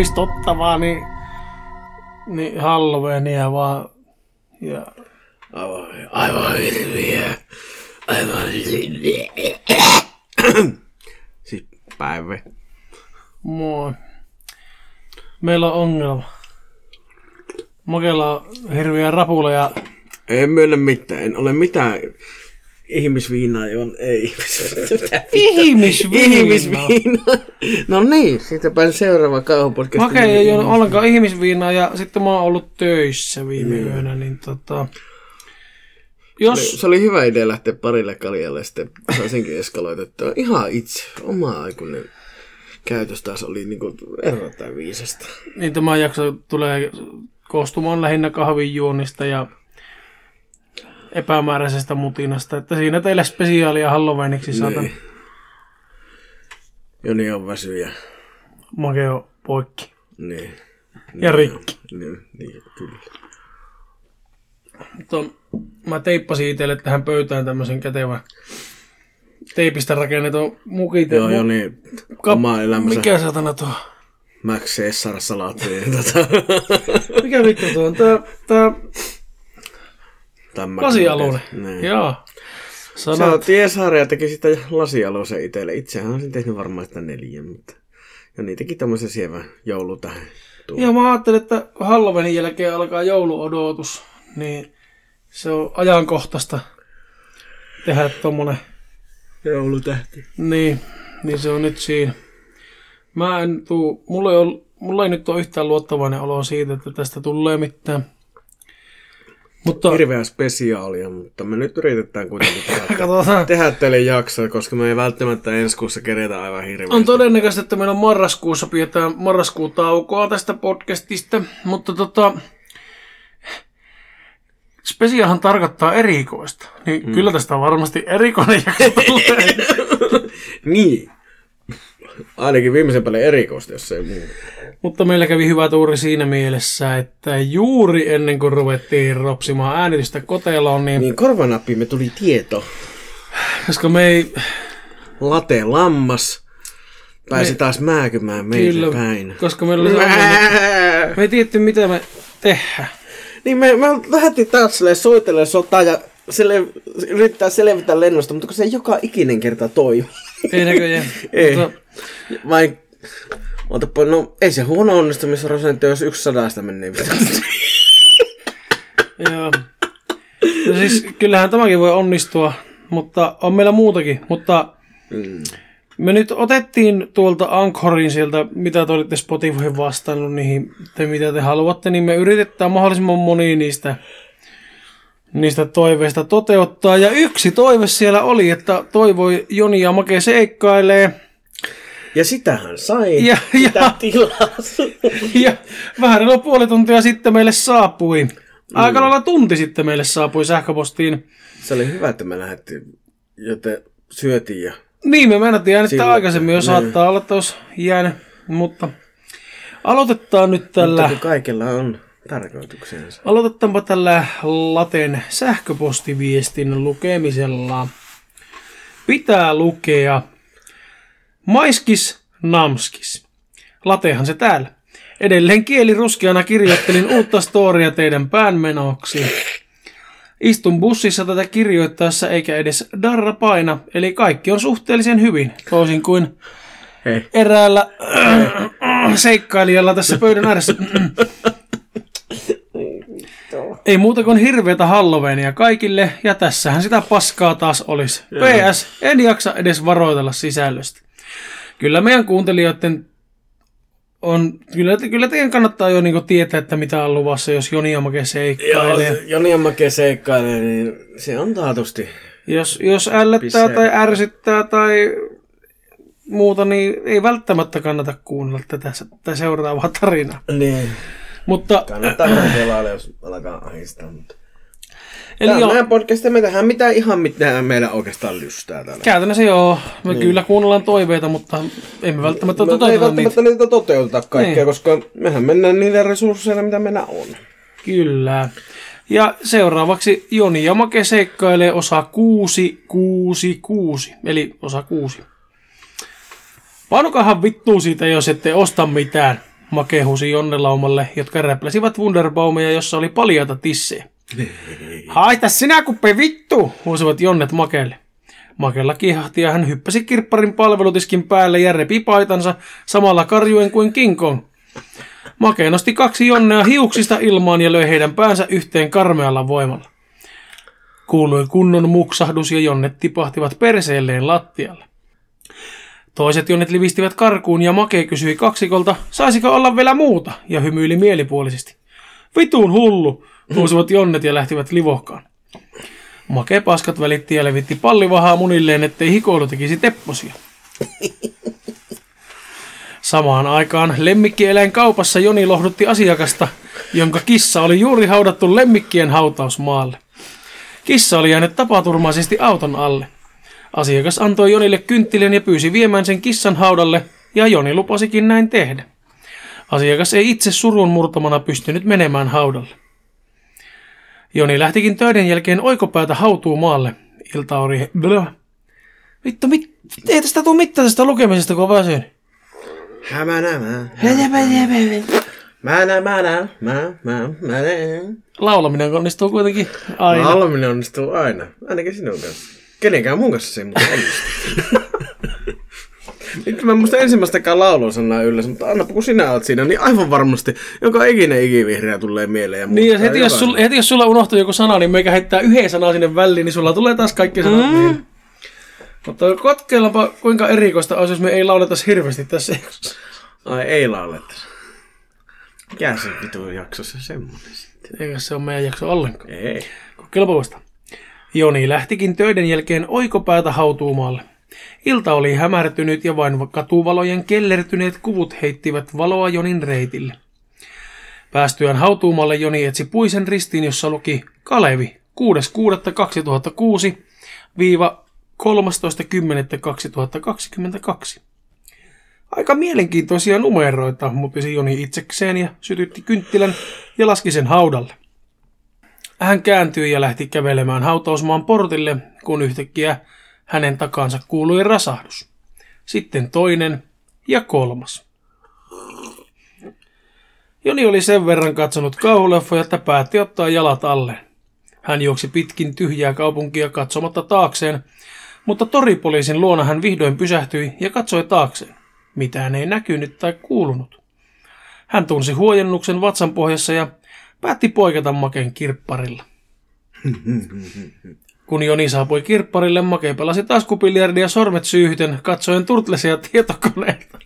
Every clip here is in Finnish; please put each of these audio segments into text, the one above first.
aavistottavaa, niin, niin Halloweenia vaan. Ja Aivan, aivan hirviä. Aivan hirviä. siis päivä. moi. Meillä on ongelma. Makella on hirviä rapula ja En myönnä mitään. En ole mitään ihmisviinaa, johon ei ihmisviina. ihmisviinaa. No niin, pääsen seuraava kauhupodcast. Make ei ole ollenkaan ihmisviinaa ja sitten mä oon ollut töissä viime yönä, niin tota... Jos, Se oli hyvä idea lähteä parille kaljalle, sitten saisinkin eskaloitettua. Ihan itse, oma aikuinen käytös taas oli niinku verrattain viisasta. niin tämä jakso tulee koostumaan lähinnä kahvinjuonnista ja epämääräisestä mutinasta, että siinä teille spesiaalia Halloweeniksi saatan Niin. Joni on väsy ja makeo poikki. niin. Ja rikki. Niin, niin kyllä. Mutta mä teippasin itselle tähän pöytään tämmöisen kätevän teipistä rakennetun mukit. Joo, Joni oma elämänsä Mikä satana tuo? Max Caesar salaatti. niin tota, Mikä vittu tuo on? Tää, tää lasialune. Niin. Joo. Sä Sanat. Jesaari ja teki sitä lasialusen itselle. Itsehän olisin tehnyt varmaan sitä neljä, mutta... Ja niin teki tämmöisen sievän joulu tähän. Ja mä ajattelin, että kun Halloweenin jälkeen alkaa jouluodotus, niin se on ajankohtaista tehdä tommonen. Joulutähti. Niin, niin se on nyt siinä. Mä en tuu, mulla ei, ole, mulla ei nyt ole yhtään luottavainen olo siitä, että tästä tulee mitään. Mutta Hirveä spesiaalia, mutta me nyt yritetään kuitenkin tehdä, tehdä teille jaksoa, koska me ei välttämättä ensi kuussa kerätä aivan hirveästi. On todennäköistä, että meillä on marraskuussa pidetään marraskuun taukoa tästä podcastista, mutta tota, spesiahan tarkoittaa erikoista. Niin mm. kyllä tästä varmasti erikoinen jakso tulee. Niin. Ainakin viimeisen päälle erikoista, jos ei muu. Mutta meillä kävi hyvä tuuri siinä mielessä, että juuri ennen kuin ruvettiin ropsimaan äänitystä koteloon, niin, niin. Korvanappiimme tuli tieto. koska me ei, Late lammas pääsi taas määkymään meille kyllä, päin. koska meillä oli me ei tiedetty mitä me tehdään. Niin me, me lähdettiin taas silleen soitellen sotaa ja sille, yrittää selvitä lennosta, mutta kun se joka ikinen kerta toi. Ei näköjään. Ei. Mutta, Vai, otapa, no ei se huono onnistumisprosentti, jos yksi sadasta menee. Joo. No siis kyllähän tämäkin voi onnistua, mutta on meillä muutakin. Mutta Mm. me nyt otettiin tuolta Anchorin sieltä, mitä te olitte Spotifyhin vastannut niihin, te mitä te haluatte, niin me yritetään mahdollisimman moni niistä, niistä toiveista toteuttaa. Ja yksi toive siellä oli, että toivoi Joni ja Make seikkailee. Ja sitähän sai. Ja- Sitä ja-. Ja vähän reilu puoli tuntia sitten meille saapui. Aika lailla tunti sitten meille saapui sähköpostiin Se oli hyvä, että me lähdettiin, joten syötiin ja... Niin, me äänettää Silloin, aikaisemmin, jos niin. saattaa olla, että olisi jäänyt, mutta aloitetaan nyt Mutta tällä, kun kaikella on tarkoituksensa. aloitetaanpa tällä Laten sähköpostiviestin lukemisella. Pitää lukea Maiskis Namskis. Latehan se täällä. Edelleen kieli ruskeana kirjoittelin uutta storia teidän päänmenoksi. Istun bussissa tätä kirjoittaessa eikä edes darra paina, eli kaikki on suhteellisen hyvin, toisin kuin Hei. eräällä seikkailijalla tässä pöydän ääressä. Ei muuta kuin hirveätä Halloweenia kaikille, ja tässähän sitä paskaa taas olisi. PS, en jaksa edes varoitella sisällöstä. Kyllä meidän kuuntelijoiden on, kyllä, kyllä teidän kannattaa jo niinku tietää, että mitä on luvassa, jos Joni ja Make Joo, seikkailee. se Joni Ammake seikkailee, niin se on taatusti. Jos, jos ällöttää Pissee. tai ärsyttää tai muuta, niin ei välttämättä kannata kuunnella tätä, tätä seuraavaa tarinaa. Niin. Mutta Kannattaa kokeilailla, jos alkaa ahistaa. Mutta... eli Tämä on meidän podcast, me tehdään mitä ihan mitään meillä oikeastaan lystää täällä. käytännössä joo, me niin. kyllä kuunnellaan toiveita, mutta emme välttämättä Me ei toteuteta niitä. välttämättä niitä toteuteta kaikkea, Niin. koska mehän mennään niillä resursseilla, mitä meillä on. Kyllä. Ja seuraavaksi Joni ja Make seikkailee osa 666, eli osa 6. Panukahan vittuu siitä, jos ette osta mitään. Make huusi Jonnelaumalle, jotka räpläsivät Wunderbaumia, jossa oli paljaita tissejä. Haita sinä kuppe vittu, huusivat Jonnet Makelle. Makella kihahti ja hän hyppäsi kirpparin palvelutiskin päälle ja repi paitansa samalla karjuen kuin King Kong. Make nosti kaksi Jonnea hiuksista ilmaan ja löi heidän päänsä yhteen karmealla voimalla. Kuului kunnon muksahdus ja Jonnet tipahtivat perseelleen lattialle. Toiset jonnet livistivät karkuun ja Make kysyi kaksikolta, saisiko olla vielä muuta, ja hymyili mielipuolisesti. Vitun hullu, huusivat jonnet ja lähtivät livohkaan. Make paskat välitti ja levitti pallivahaa munilleen, ettei hikoilu tekisi tepposia. Samaan aikaan lemmikkieläin kaupassa Joni lohdutti asiakasta, jonka kissa oli juuri haudattu lemmikkien hautausmaalle. Kissa oli jäänyt tapaturmaisesti auton alle. Asiakas antoi Jonille kynttilän ja pyysi viemään sen kissan haudalle, ja Joni lupasikin näin tehdä. Asiakas ei itse surun murtamana pystynyt menemään haudalle. Joni lähtikin töiden jälkeen oikopäätä hautuu maalle. Ilta oli... Blö. Vittu, mit... ei tästä tule mitään tästä lukemisesta, kun väsyn. Hämänä, Mänä, mänä, mä, mä, mänä. Laulaminen onnistuu kuitenkin aina. Laulaminen onnistuu aina. Ainakin sinun kanssa. Kenenkään mun kanssa se ei muuten onnistu. Nyt mä en muista ensimmäistäkään laulun sanaa ylläs, mutta anna kun sinä oot siinä, niin aivan varmasti joka ikinen ikivihreä tulee mieleen. Ja Niin, ja heti jos, sulla, heti jos sulla unohtuu joku sana, niin meikä heittää yhden sanan sinne väliin, niin sulla tulee taas kaikki sanat mm. niin. Mutta kotkeillaanpa kuinka erikoista olisi, jos me ei lauletaisi hirveästi tässä jaksossa. Ai ei lauleta. Mikä se vitu jaksossa semmonen sitten? Eikä se ole meidän jakso ollenkaan. Ei. Kokeilapa vasta. Joni lähtikin töiden jälkeen oikopäätä hautuumaalle. Ilta oli hämärtynyt ja vain katuvalojen kellertyneet kuvut heittivät valoa Jonin reitille. Päästyään hautuumalle Joni etsi puisen ristiin, jossa luki Kalevi 6.6.2006 viiva 13.10.2022. Aika mielenkiintoisia numeroita, mutisi Joni itsekseen ja sytytti kynttilän ja laski sen haudalle. Hän kääntyi ja lähti kävelemään hautausmaan portille, kun yhtäkkiä hänen takansa kuului rasahdus. Sitten toinen ja kolmas. Joni oli sen verran katsonut kauhuleffoja, että päätti ottaa jalat alle. Hän juoksi pitkin tyhjää kaupunkia katsomatta taakseen, mutta toripoliisin luona hän vihdoin pysähtyi ja katsoi taakseen. Mitään ei näkynyt tai kuulunut. Hän tunsi huojennuksen vatsan pohjassa ja päätti poiketa Maken kirpparilla. Kun Joni saapui kirpparille, Make pelasi taskupiljardia sormet syyhyten, katsoen turtlesia tietokoneelta.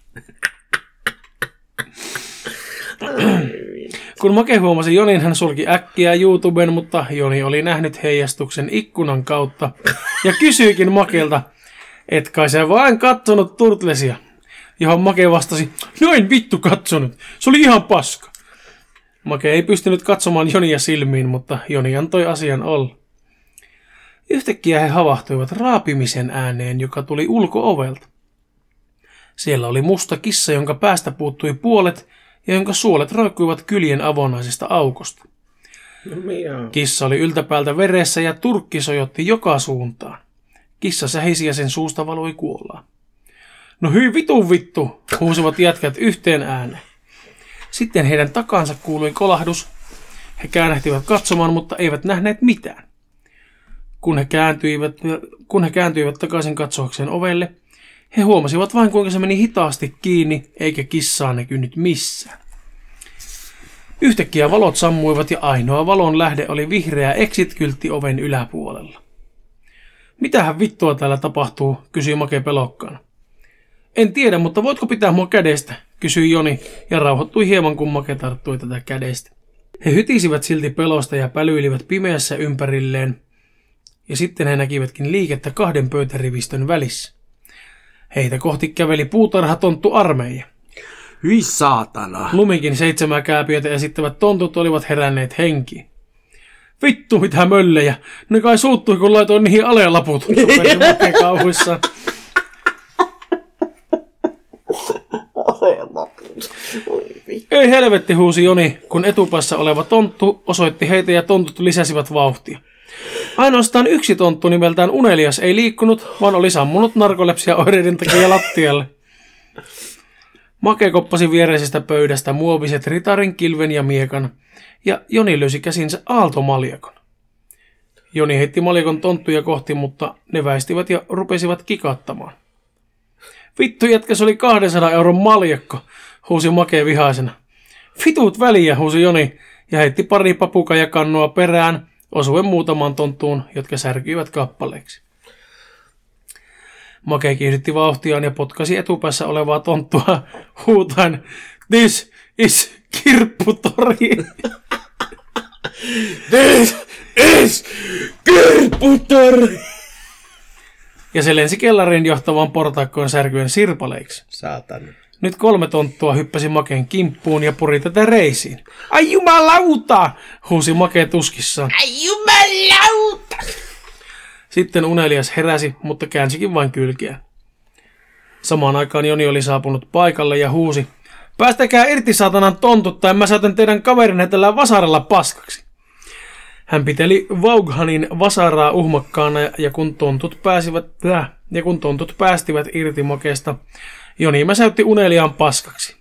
Kun Make huomasi Jonin, hän sulki äkkiä YouTuben, mutta Joni oli nähnyt heijastuksen ikkunan kautta ja kysyikin Makelta, et kai sä vain katsonut turtlesia, johon Make vastasi, no en vittu katsonut, se oli ihan paska. Make ei pystynyt katsomaan Jonia silmiin, mutta Joni antoi asian olla. Yhtäkkiä he havahtuivat raapimisen ääneen, joka tuli ulko-ovelta. Siellä oli musta kissa, jonka päästä puuttui puolet ja jonka suolet roikkuivat kyljen avonaisesta aukosta. No miau. Kissa oli yltäpäältä veressä ja turkki sojotti joka suuntaan. Kissa sähisi ja sen suusta valoi kuolaa. No hyi vitun vittu, huusivat jätkät yhteen ääneen. Sitten heidän takansa kuului kolahdus. He käännähtivät katsomaan, mutta eivät nähneet mitään. Kun he kääntyivät, kun he kääntyivät takaisin katsoakseen ovelle, he huomasivat vain kuinka se meni hitaasti kiinni, eikä kissaa näkynyt missään. Yhtäkkiä valot sammuivat ja ainoa valon lähde oli vihreä exit-kyltti oven yläpuolella. Mitähän vittua täällä tapahtuu, kysyi Make pelokkaana. En tiedä, mutta voitko pitää mua kädestä, kysyi Joni ja rauhoittui hieman, kun Make tarttui tätä kädestä. He hytisivät silti pelosta ja pälyilivät pimeässä ympärilleen, ja sitten he näkivätkin liikettä kahden pöytärivistön välissä. Heitä kohti käveli puutarhatonttu armeija. Hyi saatana. Luminkin seitsemää kääpiötä esittävät tontut olivat heränneet henkiin. Vittu mitä möllejä! Ne kai suuttui kun laitoin niihin alelaput, kauhuissaan. Ei helvetti huusi Joni, kun etupäässä oleva tonttu osoitti heitä ja tontut lisäsivät vauhtia. Ainoastaan yksi tonttu nimeltään Unelias ei liikkunut, vaan oli sammunut narkolepsia oireiden takia lattialle. Make koppasi viereisestä pöydästä muoviset ritarin, kilven ja miekan, ja Joni löysi käsinsä aaltomaljakon. Joni heitti maljakon tonttuja kohti, mutta ne väistivät ja rupesivat kikattamaan. Vittu jätkä, se oli 200 euron maljakko, huusi Make vihaisena. Fituut väliä, huusi Joni ja heitti pari papuka ja kannua perään, osuen muutamaan tonttuun, jotka särkyivät kappaleiksi. Make kiihdytti vauhtiaan ja potkasi etupäässä olevaa tonttua huutaen This is kirpputori. This is kirpputori! Ja se lensi kellariin johtavaan portaikkoon särkyen sirpaleiksi. Saatana. Nyt kolme tonttua hyppäsi Makeen kimppuun ja puri tätä reisiin. Ai jumalauta! huusi Make tuskissaan. Ai jumalauta! Sitten unelias heräsi, mutta käänsikin vain kylkiä. Samaan aikaan Joni oli saapunut paikalle ja huusi. Päästäkää irti saatanan tontut, tai mä saatan teidän kaverinne tällä vasaralla paskaksi. Hän piteli Vaughanin vasaraa uhmakkaana ja kun tontut pääsivät, ja kun tontut päästivät irti Makeesta, Joni mäsäytti uneliaan paskaksi.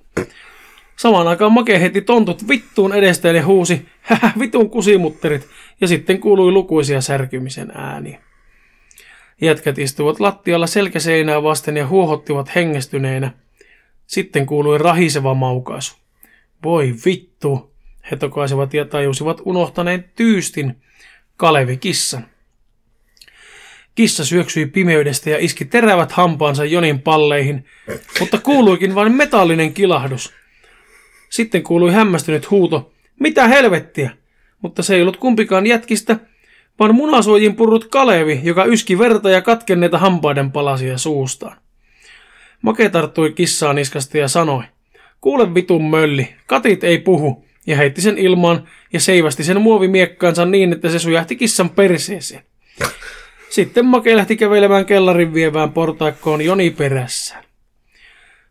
Samaan aikaan Make heti tontut vittuun edesteen ja huusi, hähä vitun kusimutterit, ja sitten kuului lukuisia särkymisen ääniä. Jätkät istuivat lattialla selkäseinää vasten ja huohottivat hengestyneinä. Sitten kuului rahiseva maukaisu. Voi vittu, he tokaisivat ja tajusivat unohtaneen tyystin Kalevi kissan. Kissa syöksyi pimeydestä ja iski terävät hampaansa Jonin palleihin, mutta kuuluikin vain metallinen kilahdus. Sitten kuului hämmästynyt huuto, mitä helvettiä, mutta se ei ollut kumpikaan jätkistä, vaan munasuojin purrut Kalevi, joka yski verta ja katkenneita hampaiden palasia suustaan. Make tarttui kissaan niskasta ja sanoi, kuule vitun mölli, katit ei puhu, ja heitti sen ilmaan ja seivästi sen muovimiekkaansa niin, että se sujahti kissan perseeseen. Sitten Make lähti kävelemään kellarin vievään portaikkoon Joni perässään.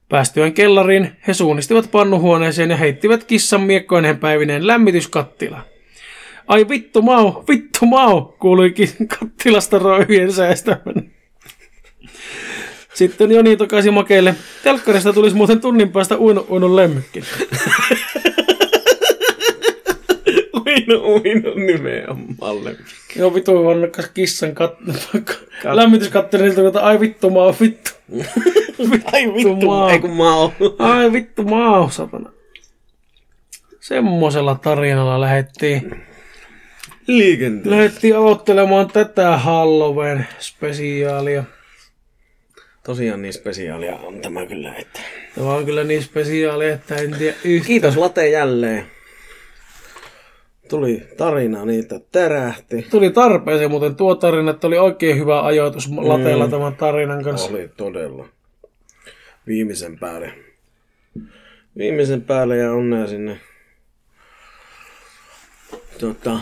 Päästyään kellariin, he suunnistivat pannuhuoneeseen ja heittivät kissan miekkoineen päivineen lämmityskattilaan. Ai vittu mau, vittu mau, kuuluikin kattilasta roivien säästämän. Sitten Joni tokaisi makeille. Telkkarista tulisi muuten tunnin päästä uinun, uinun lemmykki. Uinu, uinu nimenomaan. Joo, vitu vannakas kissan kat... lämmityskatterilta, että ai vittu mau, vittu. Ai vittu, maa. ei kun mä oon. Ai vittu mau, satana. Semmoisella tarinalla lähettiin, Liikenteen. lähettiin aloittelemaan tätä Halloween spesiaalia. Tosiaan niin spesiaalia on tämä kyllä, että... Tämä on kyllä niin spesiaali, että en tiedä yhtä. Kiitos Late jälleen. Tuli tarina, niitä tärähti. Tuli tarpeeseen, mutta tuo tarina, että oli oikein hyvä ajoitus lateella tämän tarinan kanssa. Oli todella. Viimeisen päälle. Viimeisen päälle ja onnea sinne. Tota,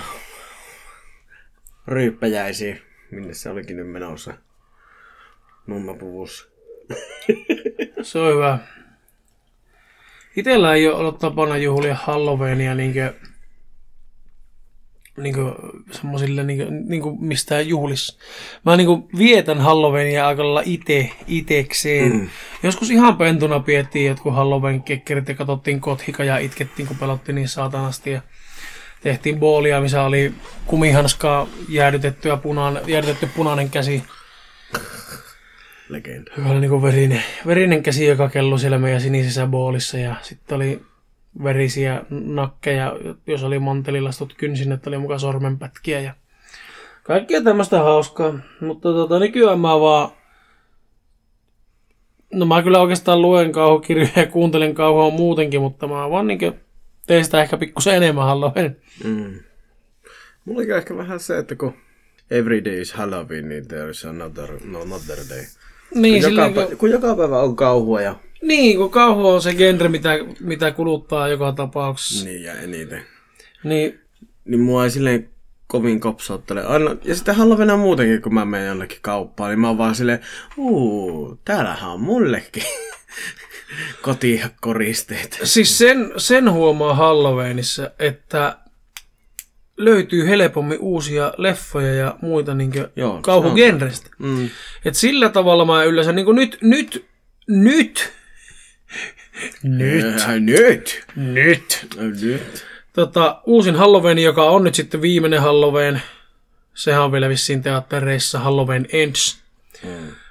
ryyppäjäisiin, minne se olikin nyt menossa. Mummapuvussa. Se on hyvä. Itellä ei ole ollut tapana juhlia Halloweenia niinkö, niinkö semmosille niinkö, niinkö mistään juhlissa. Mä niinkö vietän Halloweenia aika lailla ite, itekseen. Mm. Joskus ihan pentuna piettiin jotkut Halloween kekkerit ja katsottiin kothika ja itkettiin, kun pelottiin niin saatanasti. Ja tehtiin boolia, missä oli kumihanskaa jäädytetty ja punainen, jäädytetty punainen käsi. Legenda. Joka oli niinku verinen, verinen käsi, joka kellui siellä meidän sinisessä boolissa ja sitten oli verisiä nakkeja, jos oli mantelilastut kynsin, että oli mukaan sormenpätkiä ja kaikkea tämmöistä hauskaa. Mutta tota, nykyään mä vaan No mä kyllä oikeastaan luen kauhukirjoja ja kuuntelen kauhua muutenkin, mutta mä vaan niinkö teen sitä ehkä pikkusen enemmän Halloween. Mm. Mulla on ehkä vähän se, että kun every day is Halloween, niin there is another, no another day. Niin, Kun joka, kun, kun joka päivä on kauhua ja... niin, kun kauhu on se genre, mitä, mitä kuluttaa joka tapauksessa. Niin ja eniten. Niin, Niin mua ei silleen kovin kopsauttele. Aina, ja sitten on muutenkin, kun mä menen jonnekin kauppaan, niin mä oon vaan silleen, uu, täällähän on mullekin kotikoristeet. Siis sen, sen huomaa Halloweenissa, että löytyy helpommin uusia leffoja ja muita niin Joo, kauhugenrestä. Mm. Et sillä tavalla mä yleensä niin nyt, nyt, nyt Nyt. Äh, nyt. Nyt. Äh, Nyt. Tota, uusin Halloween, joka on nyt sitten viimeinen Halloween. Sehän on vielä vissiin teattereissa Halloween Ends.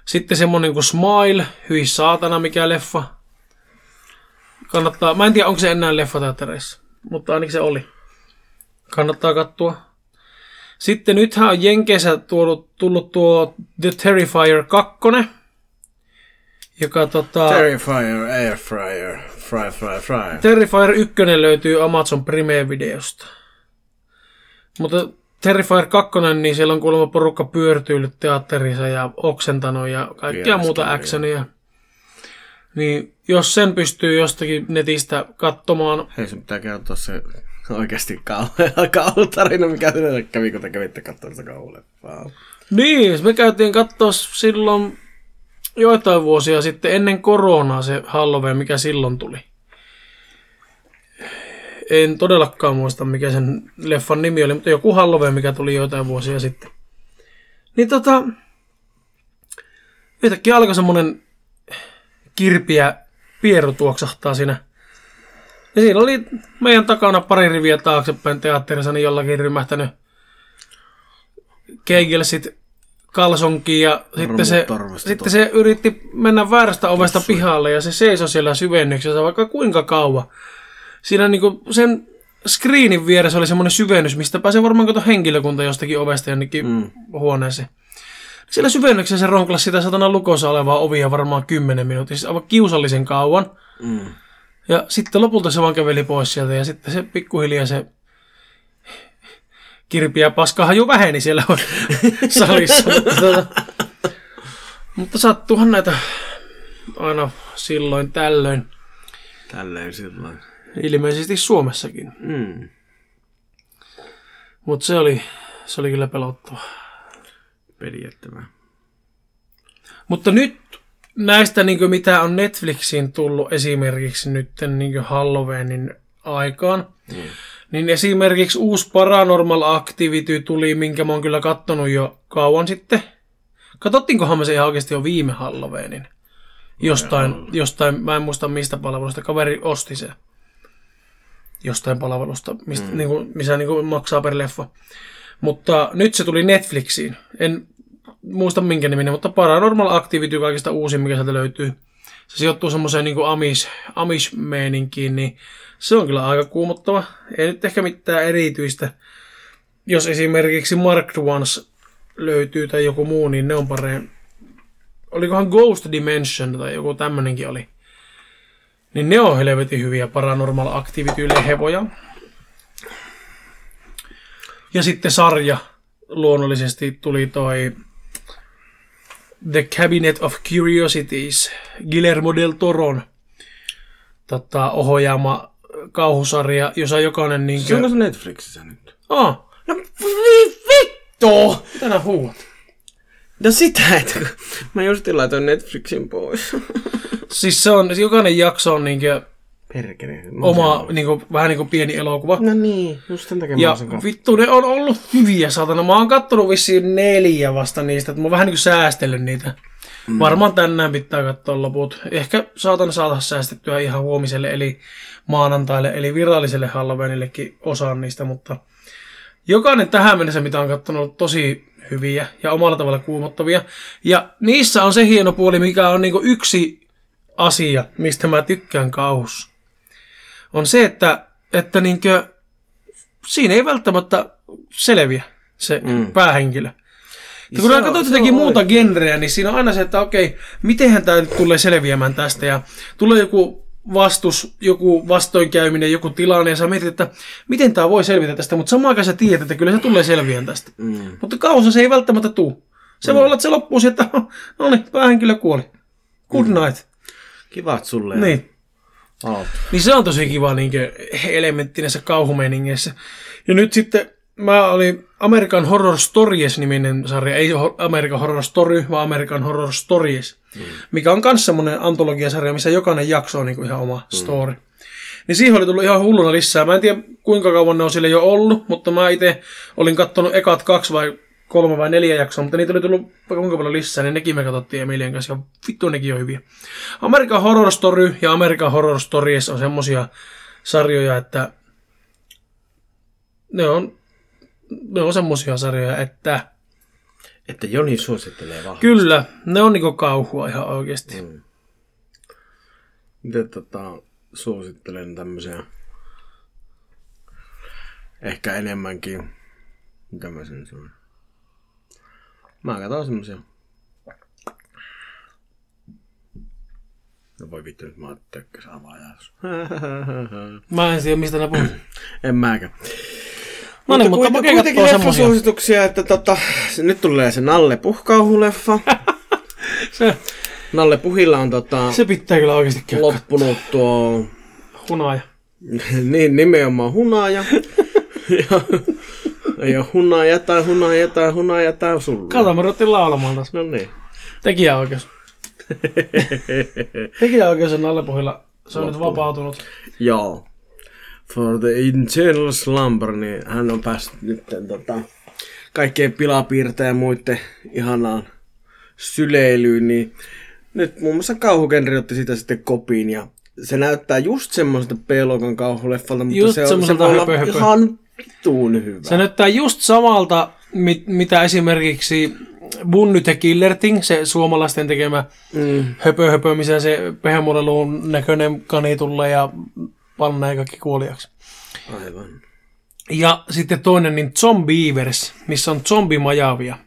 Sitten semmonen kuin Smile, hyi saatana mikä leffa. Kannattaa, mä en tiedä onko se enää leffateattereissa, mutta ainakin se oli. Kannattaa katsoa. Sitten nythän on Jenkeissä tullut, tullut tuo The Terrifier 2, joka tota... Terrifier, air fryer, fry, fry, fry. Terrifier 1 löytyy Amazon Prime-videosta. Mutta Terrifier 2, niin siellä on kuulemma porukka pyörtyillyt teatterissa ja oksentanut ja kaikkea muuta actionia. Niin jos sen pystyy jostakin netistä katsomaan, Hei, sun pitää kertoa se oikeasti kauhutarina, mikä kävi, kun te kävitte katsomaan sitä kauhuleffaa. niin me käytiin katsoa silloin joitain vuosia sitten ennen koronaa se Halloween, mikä silloin tuli. En todellakaan muista, mikä sen leffan nimi oli, mutta joku Halloween, mikä tuli joitain vuosia sitten. Niin tota, yhtäkkiä alkoi semmonen kirpiä pieru tuoksahtaa siinä. Ja siinä oli meidän takana pari riviä taaksepäin teatterissa, niin jollakin rymähtänyt keigelsit kalsonkiin ja sitten se, sitten se yritti mennä väärästä ovesta pihalle ja se seisoi siellä syvennyksessä vaikka kuinka kauan. Siinä niinku sen screenin vieressä oli semmoinen syvennys, mistä pääsee varmaan kato henkilökunta jostakin ovesta jonnekin mm. huoneeseen. Siellä syvennyksessä se ronklasi sitä satana lukossa olevaa ovia varmaan 10 minuuttia, siis aivan kiusallisen kauan. Mm. Ja sitten lopulta se vaan käveli pois sieltä ja sitten se pikkuhiljaa se kirpi ja paskahan jo väheni siellä salissa. mutta, tota, mutta sattuuhan näitä aina silloin tällöin. Tälleen silloin. Ilmeisesti Suomessakin. Mm. Mutta se oli, se oli kyllä pelottava. Peliettävää. Mutta nyt näistä, niin mitä on Netflixiin tullut esimerkiksi nyt niin Halloweenin aikaan, mm. Niin esimerkiksi uusi Paranormal Activity tuli, minkä mä oon kyllä kattonut jo kauan sitten. Katsottiinkohan me se ihan oikeasti jo viime Halloweenin? Jostain, jostain, mä en muista mistä palvelusta, kaveri osti se. Jostain palvelusta, mistä, mm. niin kuin, missä niin kuin maksaa per leffa. Mutta nyt se tuli Netflixiin. En muista minkä niminen, mutta Paranormal Activity kaikista uusin, mikä sieltä löytyy. Se sijoittuu semmoiseen niin Amish, Amish-meininkiin, niin se on kyllä aika kuumottava. Ei nyt ehkä mitään erityistä. Jos esimerkiksi Mark Ones löytyy tai joku muu, niin ne on parempi. Olikohan Ghost Dimension tai joku tämmönenkin oli. Niin ne on helvetin hyviä Paranormal Activity-lehevoja. Ja sitten sarja luonnollisesti tuli toi The Cabinet of Curiosities, Guillermo del Toron tota, ohjaama kauhusarja, jossa jokainen niin Se onko se Netflixissä nyt? Ah, No vittu! mitä nää huuat? No sitä, että mä just laitoin Netflixin pois. Siis se on, jokainen jakso on niin Perkele. oma, niin kuin, vähän niin kuin pieni elokuva. No niin, just sen takia mä Ja kanssa. vittu, ne on ollut hyviä, satana. Mä oon kattonut vissiin neljä vasta niistä, että mä oon vähän niin kuin säästellyt niitä. Mm. Varmaan tänään pitää katsoa loput. Ehkä saatan saada säästettyä ihan huomiselle, eli maanantaille, eli viralliselle Halloweenillekin osaan niistä, mutta jokainen tähän mennessä, mitä on katsonut, on tosi hyviä ja omalla tavalla kuumottavia. Ja niissä on se hieno puoli, mikä on niinku yksi asia, mistä mä tykkään kauhussa. On se, että, että niinkö, siinä ei välttämättä selviä se mm. päähenkilö. Ja kun jotakin on muuta oikein. genreä, niin siinä on aina se, että okei, mitenhän tämä tulee selviämään tästä. Ja tulee joku vastus, joku vastoinkäyminen, joku tilanne, ja sä mietit, että miten tämä voi selvitä tästä, mutta samaan aikaan sä tiedät, että kyllä se tulee selviämään tästä. Mm. Mutta kauhussa se ei välttämättä tuu. Se voi olla, että se loppuu siihen, että no niin, päähenkilö kuoli. Good night. Kivat sulle. Niin. Oot. Niin se on tosi kiva niin elementti näissä kauhumeiningeissä. Ja nyt sitten mä olin American Horror Stories-niminen sarja, ei American Horror Story, vaan American Horror Stories, mm. mikä on myös semmoinen antologiasarja, missä jokainen jakso on niin ihan oma mm. story. Niin siihen oli tullut ihan hulluna lisää. Mä en tiedä kuinka kauan ne on sille jo ollut, mutta mä itse olin kattonut ekat kaksi vai kolme vai neljä jaksoa, mutta niitä oli tullut vaikka kuinka paljon lisää, niin nekin me katsottiin Emilian kanssa, ja vittu nekin on hyviä. American Horror Story ja American Horror Stories on semmosia sarjoja, että ne on, ne on semmosia sarjoja, että Että Joni suosittelee vahvasti. kyllä, ne on niinku kauhua ihan oikeesti. Mm. Miten tota, suosittelen tämmöisiä ehkä enemmänkin, mitä mä sen sanon. Mä katson semmosia. No voi vittu, nyt mä oon avaajaus. Mä en tiedä, mistä ne puhuu. en mäkään. No niin, mutta Make kuitenkin leffasuosituksia, että tota, nyt tulee se Nalle Puhkauhuleffa. Se, Nalle Puhilla on tota, se pitää kyllä oikeesti käydä. loppunut tuo Hunaja. niin, nimenomaan hunaja. ja, ei ole hunaja tai hunaja tai hunaja tai sulla. Kato, me ruvettiin laulamaan taas. No niin. Tekijäoikeus. Tekijäoikeus on alle pohjalla. Se on nyt vapautunut. Joo. For the internal slumber, niin hän on päässyt nyt tota, kaikkien pilapiirtä ja muiden ihanaan syleilyyn, niin nyt muun muassa kauhugenri otti sitä sitten kopiin ja se näyttää just semmoiselta P-luokan kauhuleffalta, mutta Just se, on, se voi höpö, höpö. ihan vittuun hyvä. Se näyttää just samalta, mit, mitä esimerkiksi Bunny the Killer Thing, se suomalaisten tekemä Mm. höpö höpö, missä se pehmoleluun näköinen kani tulee ja pannaan kaikki kuoliaksi. Aivan. Ja sitten toinen, niin Zombievers, missä on zombimajavia.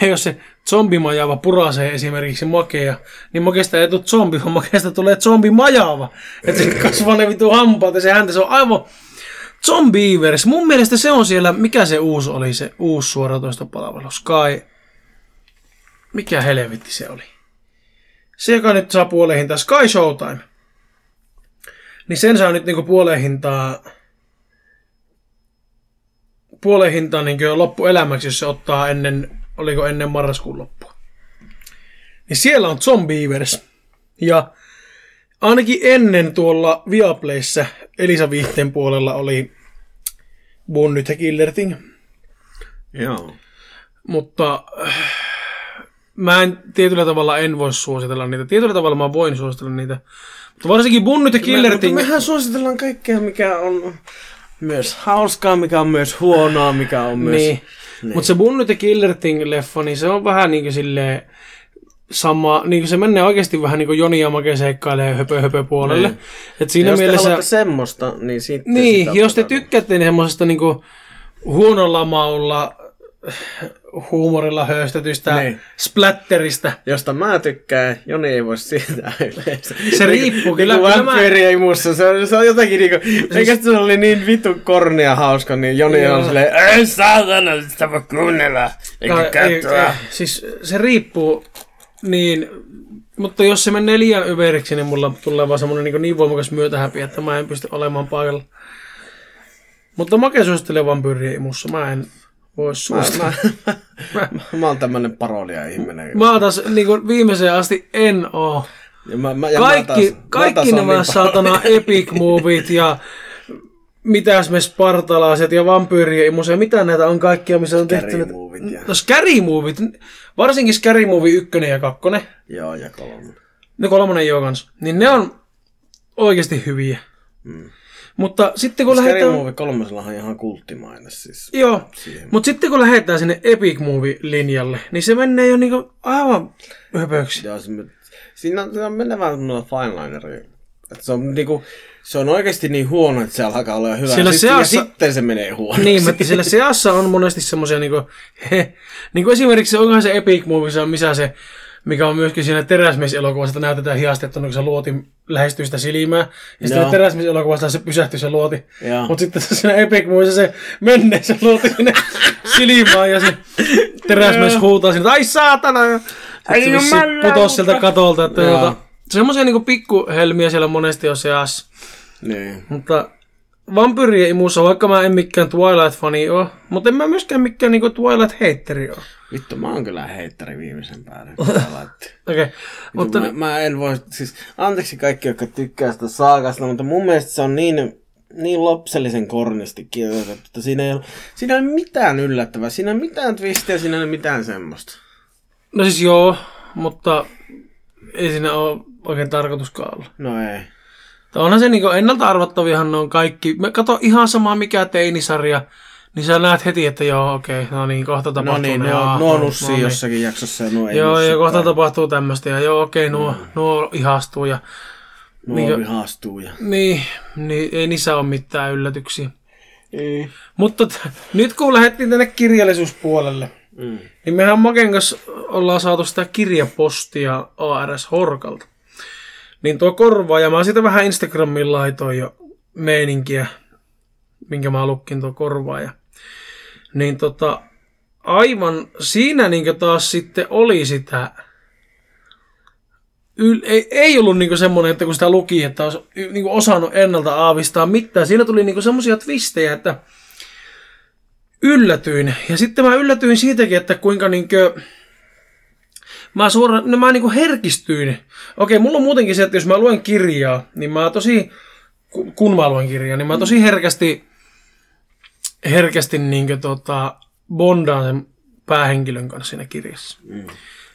Ja jos se zombimajava purasee esimerkiksi makea, niin makeesta ei tule zombi, vaan makeesta tulee zombimajava. Että se kasvaa ne vitu hampaat ja se häntä, se on aivan Zombievers. Mun mielestä se on siellä, mikä se uusi oli, se uusi suoratoistopalvelu, Sky. Mikä helvetti se oli? Se, joka nyt saa puoleen hintaa, Sky Showtime. Niin sen saa nyt niinku puoleen hintaa puolen hintaan niin loppuelämäksi, jos se ottaa ennen, oliko ennen marraskuun loppua. Niin siellä on Zombievers. Ja ainakin ennen tuolla Viaplayssä Elisa Viihteen puolella oli Bonnyt ja Killer Thing. Joo. Mutta äh, mä en tietyllä tavalla en voi suositella niitä. Tietyllä tavalla mä voin suositella niitä. Varsinkin Bonnyt ja Killer Me, mehän suositellaan kaikkea, mikä on myös hauskaa, mikä on myös huonoa, mikä on myös... Niin. niin. Mutta se Bunny the Killer Thing-leffa, niin se on vähän niin kuin silleen sama, niin kuin se menee oikeasti vähän niin kuin Joni ja Make seikkailee höpö höpö puolelle. Niin. Et siinä jos mielessä, te haluatte semmoista, niin sitten niin, sitä jos te tykkäätte niin semmoisesta niin kuin huonolla maulla huumorilla höystetystä Niin. splatterista. Josta mä tykkään, Joni ei voi siitä yleensä. Se riippuu, kyllä- Niinku kyllä mä- ei musta, se on, se on jotenkin niinku, eikä se oli niin vittu kornia hauska, niin Joni Joo. on silleen, ei saatana, sitä voi kuunnella, eikä ei- katsoa. ei, Siis se riippuu niin, mutta jos se menee liian överiksi, niin mulla tulee vaan semmonen niin, niin voimakas myötähäpi, että mä en pysty olemaan paikalla. Mutta Make suosittelee vampyyriä imussa, mä en voi Mä, suositella. mä, mä, mä, oon tämmönen parodia-ihminen. Mä taas niin viimeiseen asti en oo. Ja mä, mä, ja mä Kaikki, taas- mä kaikki taas oon nämä niin saatana epic movit ja mitäs me spartalaiset ja vampyyriä imussa ja mitä näitä on kaikkia, missä on tehty. Scary näitä- movit ja- No Scary movit, varsinkin Scary movie 1 ja 2, Joo, ja kolmonen. ne kolmonen joo kans, niin ne on oikeasti hyviä. Mm. Mutta sitten kun Scary lähdetään... Movie kolmosella on ihan kulttimainen siis. Joo, mutta sitten kun lähdetään sinne Epic Movie-linjalle, niin se menee jo niinku aivan höpöksi. Joo, se, siinä on, siinä on menevä noilla finelineri. Että se on niinku, se on oikeasti niin huono, että se alkaa olla hyvä. Siellä ja, sitten, seassa- ja sitten se menee huono. Niin, mutta siellä seassa on monesti semmoisia niinku, he, niinku esimerkiksi onkohan se Epic Movie, se on missä se, mikä on myöskin siinä teräsmieselokuvassa, että näytetään hiastettu, kun se luoti lähestyy sitä silmää. Ja sitten teräsmieselokuvassa se pysähtyy se luoti. Mutta sitten siinä Epic Moviessa se menee se luoti sinne silmään ja se teräsmies huutaa sinne, ai saatana! Ai se jumalauta. putosi sieltä katolta. Että tuota, semmoisia niinku pikkuhelmiä siellä monesti on seassa. Niin. Mutta vampyyrien imussa, vaikka mä en mikään Twilight-fani oo, mutta en mä myöskään mikään niinku Twilight-heitteri oo. Vittu, mä oon kyllä heittari viimeisen päälle. Okei, okay. Mutta mä, mä, en voi, siis anteeksi kaikki, jotka tykkää sitä saakasta, mutta mun mielestä se on niin niin lapsellisen kornisti kirjoitettu, että siinä ei, ole, siinä ei ole mitään yllättävää, siinä ei ole mitään twistejä, siinä ei ole mitään semmoista. No siis joo, mutta ei siinä ole oikein tarkoituskaan olla. No ei. Onhan se niin ennalta arvattavihan ne on kaikki. Me kato ihan sama mikä teinisarja, niin sä näet heti, että joo, okei, no niin, kohta tapahtuu. No niin, ne, on, nuo no nussii niin. jossakin jaksossa ja nuo ei Joo, ja kohta tapahtuu tämmöistä, ja joo, okei, nuo, nuo ihastuu, ja Nuo niinkö- vihastuu ja... niin, niin, ei niissä ole mitään yllätyksiä. Ei. Mutta t- nyt kun lähdettiin tänne kirjallisuuspuolelle, Mm. niin mehän Maken kanssa ollaan saatu sitä kirjapostia ARS Horkalta. Niin tuo korvaa, ja mä siitä vähän Instagramiin laitoin jo meininkiä, minkä mä lukkin tuo korvaaja. Niin tota, aivan siinä niin taas sitten oli sitä, yl, ei, ei ollut niin semmoinen, että kun sitä luki, että olisi niin osannut ennalta aavistaa mitään. Siinä tuli niin semmoisia twistejä, että yllätyin. Ja sitten mä yllätyin siitäkin, että kuinka niinkö... Mä suoraan, no mä niinku herkistyin. Okei, mulla on muutenkin se, että jos mä luen kirjaa, niin mä tosi, ku- kun mä luen kirjaa, niin mä tosi herkästi, herkästi niinkö tota, bondaan sen päähenkilön kanssa siinä kirjassa. Mm.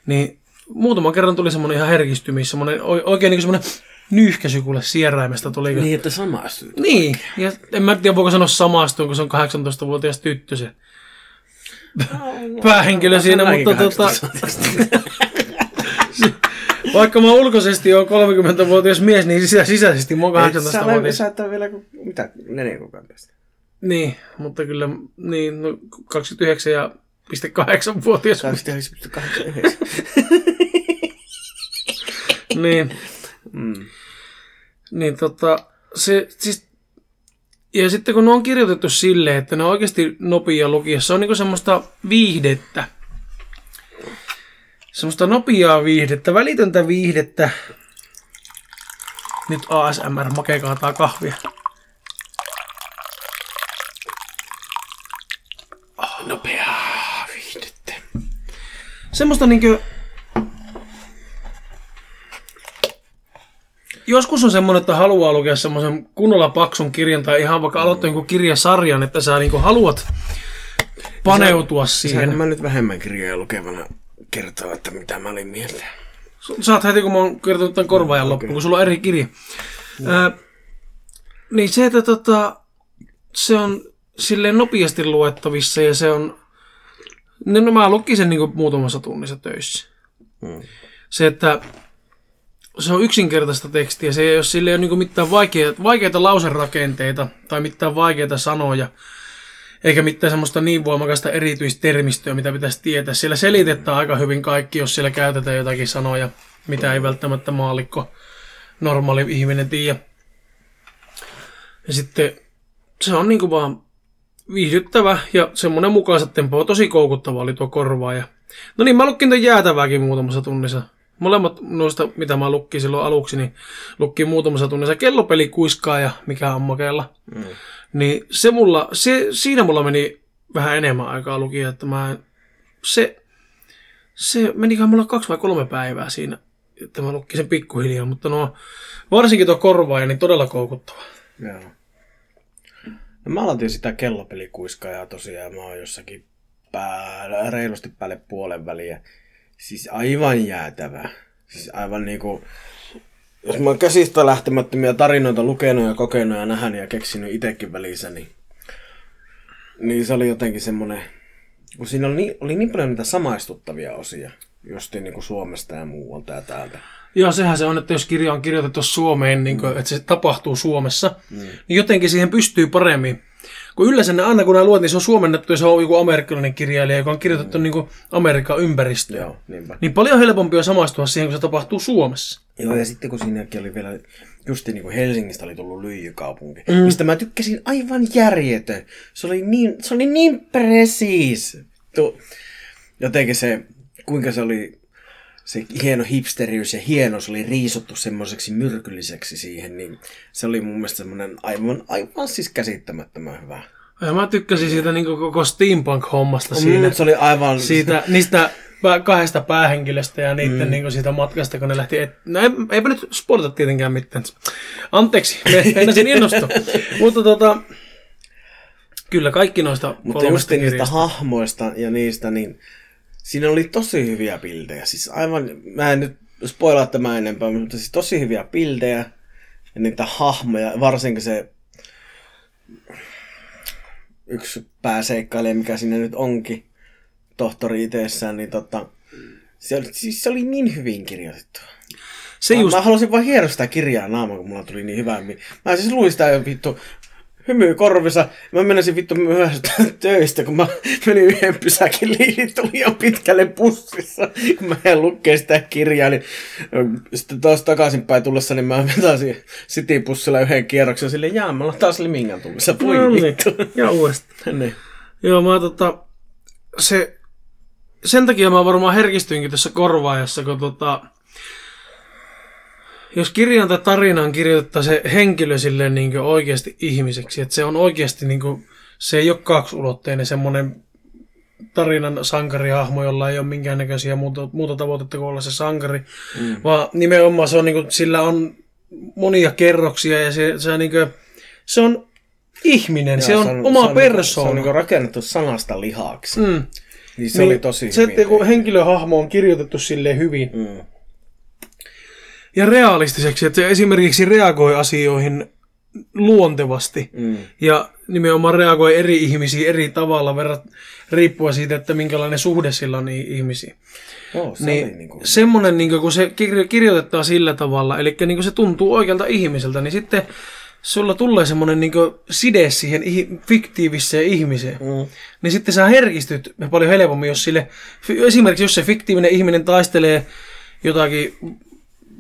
Niin muutaman kerran tuli semmonen ihan herkistymis, semmonen, oi- oikein niinku semmonen nyyhkäsy kuule sieraimesta tuli. Niin, että samaistut. Niin, ja en mä tiedä voiko sanoa samastuun, kun se on 18-vuotias tyttö se päähenkilö siinä, mutta tota, 18. vaikka mä ulkoisesti on 30-vuotias mies, niin sisä, sisäisesti mä oon Sä, olet- 18-vuotias. sä et ole vielä, ku- mitä, neljä kuukautta. Niin, mutta kyllä, niin, no 29 ja piste 8 vuotias. 29,8. Niin, Mm. niin tota, se, siis, ja sitten kun ne on kirjoitettu silleen, että ne on oikeasti nopea lukia, se on niinku semmoista viihdettä. Semmoista nopeaa viihdettä, välitöntä viihdettä. Nyt ASMR, Make kaataa kahvia. Nopeaa viihdettä. Semmoista niinkö... Joskus on semmoinen, että haluaa lukea semmoisen kunnolla paksun kirjan tai ihan vaikka aloittaa jonkun kirjasarjan, että sä niinku haluat paneutua siihen. Saanko mä nyt vähemmän kirjoja lukevana kertoa, että mitä mä olin mieltä? Saat heti, kun mä oon kertonut tämän korvaajan loppuun, kun sulla on eri kirja. Ää, niin se, että tota, se on silleen nopeasti luettavissa ja se on... No, no mä lukin sen niin muutamassa tunnissa töissä. Mm. Se, että se on yksinkertaista tekstiä, se ei ole sille niin mitään vaikeita, vaikeita lauserakenteita tai mitään vaikeita sanoja, eikä mitään semmoista niin voimakasta erityistermistöä, mitä pitäisi tietää. Siellä selitetään aika hyvin kaikki, jos siellä käytetään jotakin sanoja, mitä ei välttämättä maalikko, normaali ihminen tiedä. Ja sitten se on niinku vaan viihdyttävä ja semmoinen mukaansa tempo tosi koukuttava oli tuo korvaaja. No niin, mä lukkin ton jäätävääkin muutamassa tunnissa. Molemmat noista, mitä mä lukkin silloin aluksi, niin lukkin muutamassa tunnissa. Kellopeli kuiskaa ja mikä on makeella. Mm. Niin se mulla, se, siinä mulla meni vähän enemmän aikaa lukia, että mä en, se, se meniköhän mulla kaksi vai kolme päivää siinä, että mä lukkin sen pikkuhiljaa, mutta no, varsinkin tuo korvaaja, niin todella koukuttava. Joo. No mä aloitin sitä kellopelikuiskajaa tosiaan, mä oon jossakin päällä, reilusti päälle puolen väliä. Siis aivan jäätävä. Siis aivan niinku... Jos mä oon käsistä lähtemättömiä tarinoita lukenut ja kokenut ja nähnyt ja keksinyt itekin välissä, niin... Niin se oli jotenkin semmonen... Kun siinä oli niin, oli niin paljon niitä samaistuttavia osia. Justiin niinku Suomesta ja muualta ja täältä. Joo, sehän se on, että jos kirja on kirjoitettu Suomeen, niin kuin, että se tapahtuu Suomessa, mm. niin jotenkin siihen pystyy paremmin. Kun yleensä ne aina kun nämä luet, niin se on suomennettu ja se on joku amerikkalainen kirjailija, joka on kirjoitettu mm. niin kuin Amerikan ympäristöön. Joo, niinpä. Niin paljon helpompi on samaistua siihen, kun se tapahtuu Suomessa. Joo, ja sitten kun siinäkin oli vielä, justi niin kuin Helsingistä oli tullut lyijykaupunki, mm. mistä mä tykkäsin aivan järjetön. Se oli niin, se oli niin presiis. Tu, jotenkin se, kuinka se oli, se hieno hipsteriys ja hienous oli riisottu semmoiseksi myrkylliseksi siihen, niin se oli mun mielestä semmoinen aivan, aivan siis käsittämättömän hyvä. Ja mä tykkäsin siitä niin koko steampunk-hommasta siinä. Mm, se oli aivan... Siitä, niistä kahdesta päähenkilöstä ja niiden mm. niin siitä matkasta, kun ne lähti... Et... No ei, eipä nyt spoilata tietenkään mitään. Anteeksi, me meinasin innostua. Mutta tota, kyllä kaikki noista Mutta just niistä kirjasta. hahmoista ja niistä, niin siinä oli tosi hyviä bildejä. Siis aivan, mä en nyt spoilaa tämä enempää, mutta siis tosi hyviä bildejä ja niitä hahmoja, varsinkin se yksi pääseikkailija, mikä siinä nyt onkin, tohtori itsessään, niin tota, se oli, siis se oli niin hyvin kirjoitettu. Se Mä, just, mä halusin vaan hieroa sitä kirjaa naamaan, kun mulla tuli niin hyvä. mi- Mä siis luin sitä jo vittu hymy korvissa. Mä menisin vittu myöhästä töistä, kun mä menin yhden pysäkin liitin, tuli jo pitkälle bussissa. Kun mä en lukee sitä kirjaa, niin sitten taas takaisinpäin tullessa, niin mä vetäisin City-bussilla yhden kierroksen sille jaa, mä ollaan taas Limingan tullessa. Voi no niin, vittu. ja uudestaan. Niin. Joo, mä tota, se, sen takia mä varmaan herkistyinkin tässä korvaajassa, kun tota, jos kirjan tai tarinaan kirjoittaa se henkilö silleen niin oikeasti ihmiseksi, että se on oikeasti niin kuin, se ei ole kaksulotteinen semmoinen tarinan sankarihahmo, jolla ei ole minkäännäköisiä muuta, muuta tavoitetta kuin olla se sankari, mm. vaan nimenomaan se on, niin kuin, sillä on monia kerroksia ja se, se, on, niin kuin, se on ihminen, se on, oma se on, persoona. Se on niinku rakennettu sanasta lihaksi. Mm. Niin se oli tosi Se, että kun henkilöhahmo on kirjoitettu sille hyvin Mm. ja realistiseksi, että se esimerkiksi reagoi asioihin luontevasti Mm. ja nimenomaan reagoi eri ihmisiin eri tavalla verrat, riippuen siitä, että minkälainen suhde sillä on niihin ihmisiin. Joo, se Niin, oli niinku... semmoinen, niin kun se kirjo- kirjoitetaan sillä tavalla, eli niin se tuntuu oikealta ihmiseltä, niin sitten sulla tulee semmoinen niin side siihen fiktiiviseen ihmiseen. Mm. Niin sitten sä herkistyt paljon helpommin, jos sille, esimerkiksi jos se fiktiivinen ihminen taistelee jotakin,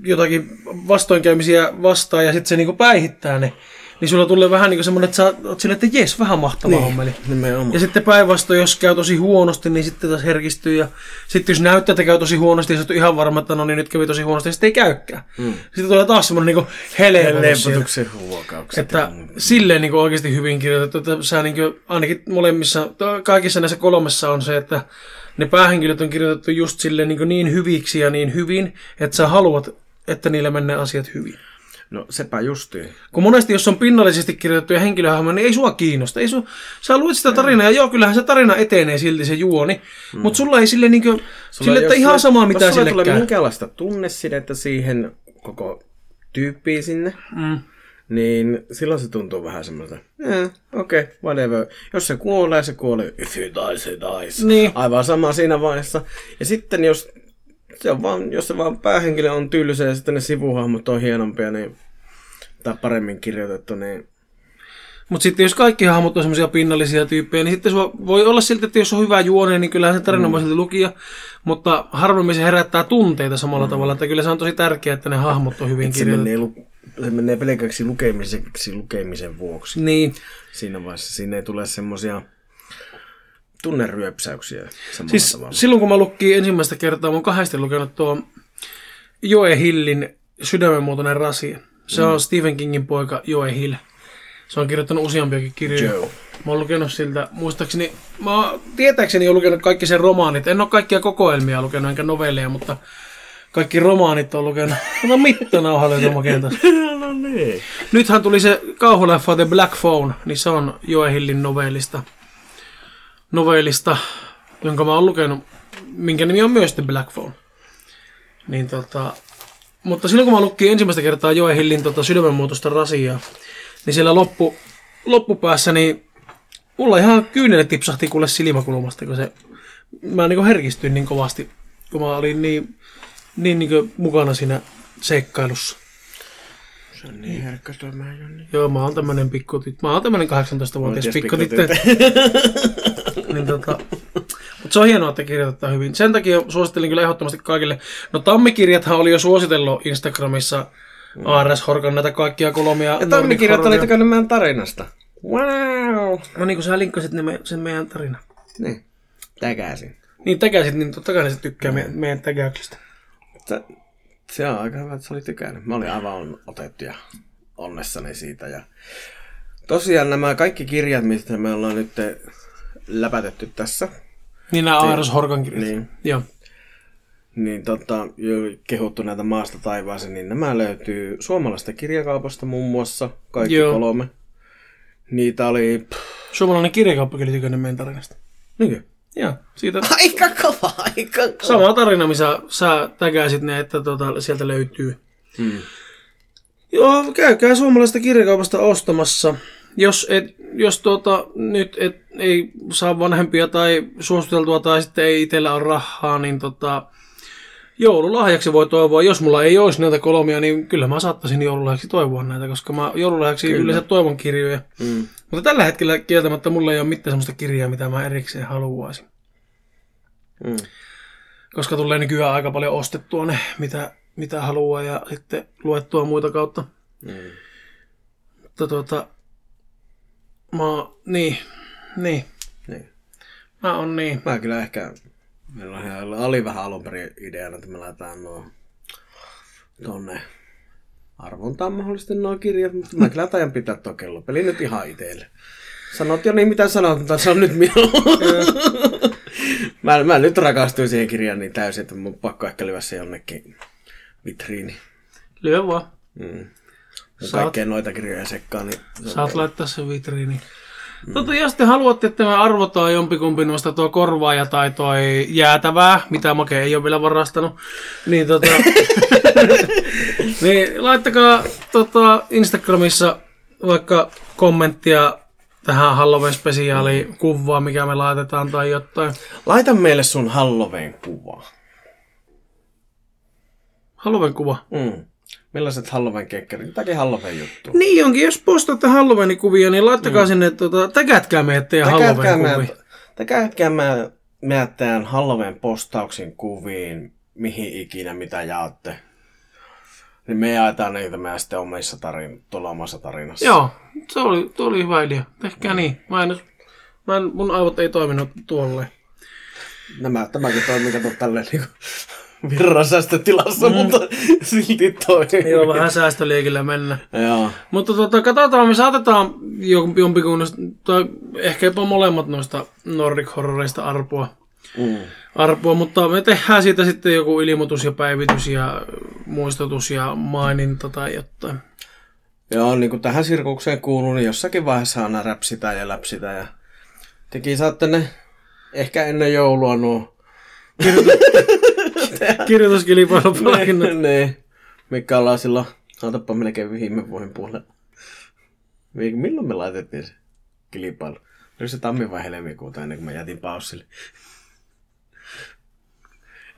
jotakin vastoinkäymisiä vastaan ja sitten se niin päihittää ne, niin sulla tulee vähän niin semmoinen, että sä oot silleen, että jes, vähän mahtava niin. hommeli. Nimenomaan. Ja sitten päinvastoin, jos käy tosi huonosti, niin sitten taas herkistyy. Ja sitten jos näyttää, että käy tosi huonosti, ja sä oot ihan varma, että no niin nyt kävi tosi huonosti, ja sitten ei käykään. Mm. Sitten tulee taas semmoinen niin. Lempotuksen huokaukset. Että silleen niin oikeasti hyvin kirjoitettu, että sä niin kuin, ainakin molemmissa, kaikissa näissä kolmessa on se, että ne päähenkilöt on kirjoitettu just silleen niin, niin hyviksi ja niin hyvin, että sä haluat, että niillä menee asiat hyvin. No sepä justiin. Kun monesti, jos on pinnallisesti kirjoitettuja henkilöhahmoja, niin ei sua kiinnosta. Ei su, sä luet sitä tarinaa, ja joo, kyllähän se tarina etenee silti se juoni, mm. mutta sulla ei sille, niinku, sille että ihan sama mitä sille tulee käy. minkäänlaista tunnesidettä siihen koko tyyppiin sinne, Mm. niin silloin se tuntuu vähän semmoista, eh, okei, okay, whatever. Jos se kuolee, se kuolee. If he dies, he dies. Niin. Aivan sama siinä vaiheessa. Ja sitten jos se on vaan, jos se vaan päähenkilö on tylsä ja sitten ne sivuhahmot on hienompia, niin, tai paremmin kirjoitettu, niin Mutta sitten jos kaikki hahmot on semmoisia pinnallisia tyyppejä, niin sitten sua voi olla silti, että jos on hyvä juone, niin kyllähän se tarina mm. silti lukia. Mutta harvemmin se herättää tunteita samalla mm. tavalla, että kyllä se on tosi tärkeää, että ne hahmot on hyvin se kirjoitettu. menee, se menee pelkäksi lukemiseksi lukemisen vuoksi. Niin, Siinä vaiheessa siinä ei tule semmosia tunneryöpsäyksiä samalla siis tavalla. silloin kun mä lukkiin ensimmäistä kertaa, mä oon kahdesti lukenut tuo Joe Hillin Sydämenmuotoinen rasia. Se on Stephen Kingin poika Joe Hill. Se on kirjoittanut useampiakin kirjoja. Joe. Mä oon lukenut siltä, muistaakseni, mä oon tietääkseni oon lukenut kaikki sen romaanit. En ole kaikkia kokoelmia lukenut, enkä novelleja, mutta kaikki romaanit on lukenut. Ota mittanauhalle tuon kentäs. no niin. Nythän tuli se kauhuleffa The Black Phone, niin se on Joe Hillin novellista, novellista, jonka mä oon lukenut, minkä nimi on myös The Black Phone. Niin tota, mutta silloin kun mä lukkin ensimmäistä kertaa Joe Hillin tota sydämenmuutosta rasiaa, niin siellä loppu, loppupäässä niin mulla ihan kyynele tipsahti kuule silmäkulmasta, kun se, mä niin herkistyin niin kovasti, kun mä olin niin, niin, niin mukana siinä seikkailussa. Se on niin herkkä mä Jonni. Joo, mä oon tämmönen pikkutit. Mä oon tämmönen 18-vuotias Oikeas pikkutyttö. niin tota, mutta se on hienoa, että kirjoitetaan hyvin. Sen takia suosittelin kyllä ehdottomasti kaikille. No tammikirjathan oli jo suositellut Instagramissa ARS Horkan näitä kaikkia kolmia. Ja tammikirjat oli tykännyt meidän tarinasta. Wow! No niin, kun sä linkkasit ne me, sen meidän tarina. Niin. Täkäsin. Niin täkäsit, niin totta kai ne se tykkää me, meidän täkäyksistä. Se, se on aika hyvä, että sä olit tykännyt. Mä olin aivan otettu ja onnessani siitä. Ja tosiaan nämä kaikki kirjat, mistä me ollaan nyt läpätetty tässä, Niin nämä ARS Horkan kirjat. Niin. Joo. niin tota, jo kehuttu näitä maasta taivaaseen, niin nämä löytyy suomalaisesta kirjakaupasta muun muassa, kaikki Joo. Kolme. Niitä oli... Pff, Suomalainen kirjakauppa kyllä tykännyt meidän tarinasta. niinkö? Joo, siitä Aika kova, aika kova. sama tarina, missä sä tägäsit ne, että tota, sieltä löytyy. Mm. Joo, käykää suomalaisesta kirjakaupasta ostamassa. Jos, et, jos tuota, nyt et, ei saa vanhempia tai suositeltua tai sitten ei itsellä ole rahaa, niin tota, joululahjaksi voi toivoa. Jos mulla ei olisi näitä kolmia, niin kyllä mä saattaisin joululahjaksi toivoa näitä, koska mä joululahjaksi kyllä. yleensä toivon kirjoja. Mm. Mutta tällä hetkellä kieltämättä mulla ei ole mitään sellaista kirjaa, mitä mä erikseen haluaisin. Mm. Koska tulee nykyään aika paljon ostettua ne, mitä, mitä haluaa ja sitten luettua muita kautta. Mm. Mutta tuota, mä oon, niin, niin, Niin. mä oon niin. Mä kyllä ehkä, meillä ihan- oli vähän alun perin ideana, että me laitetaan nuo tonne arvontaan mahdollisesti nuo kirjat, mutta mä kyllä tajan pitää tuo kellopeli nyt ihan itselle. Sanot jo niin mitä sanot, mutta se on nyt minun. mä, mä, nyt rakastuin siihen kirjaan niin täysin, että mun pakko ehkä lyödä se jonnekin vitriini. Lyö vaan. Mm. Saat- kaikkea noita kirjoja sekkaan, niin se on Saat laittaa sen vitriini. Mm. Tota, jos te haluatte, että me arvotaan jompikumpi noista tuo korvaaja tai toi jäätävää, mitä Make ei ole vielä varastanut, niin, tota, niin laittakaa tota, Instagramissa vaikka kommenttia tähän Halloween-spesiaaliin kuvaa, mikä me laitetaan tai jotain. Laita meille sun Halloween-kuva. Halloween-kuva. Mm. Millaiset Halloween-kekkerit? Mitäkin Halloween-juttu? Niin onkin, jos postaatte Halloween-kuvia, niin laittakaa mm. sinne, tota, täkätkää meidät teidän Halloween-kuvia. Täkätkää mä meidät teidän Halloween-postauksin kuviin, mihin ikinä, mitä jaatte. Niin me jaetaan niitä meidän sitten omissa tarin, tuolla omassa tarinassa. Joo, se oli, tuo oli hyvä idea. Tehkää mm. niin. Mä en, mä en, mun aivot ei toiminut tuolle. Nämä, tämäkin toimii, kato tälleen niin virrasäästä tilassa, mm. mutta silti toimii. Joo, vähän säästöliekillä mennä. Joo. Mutta tota, katsotaan, me saatetaan jom- jompikumpi noista, tai ehkä jopa molemmat noista Nordic Horrorista arpoa. Mm. arpoa, mutta me tehdään siitä sitten joku ilmoitus ja päivitys ja muistutus ja maininta tai jotain. Joo, niin kuin tähän sirkukseen kuuluu, niin jossakin vaiheessa aina räpsitä ja läpsitä. Ja tekin saatte ne ehkä ennen joulua nuo Kirjoituskilpailupalkinnot. ne, mikä ollaan silloin, otapa melkein viime vuoden puolella. Mi- Milloin me laitettiin se kilpailu? Oliko se tammi vai helmikuuta ennen kuin mä jätin paussille?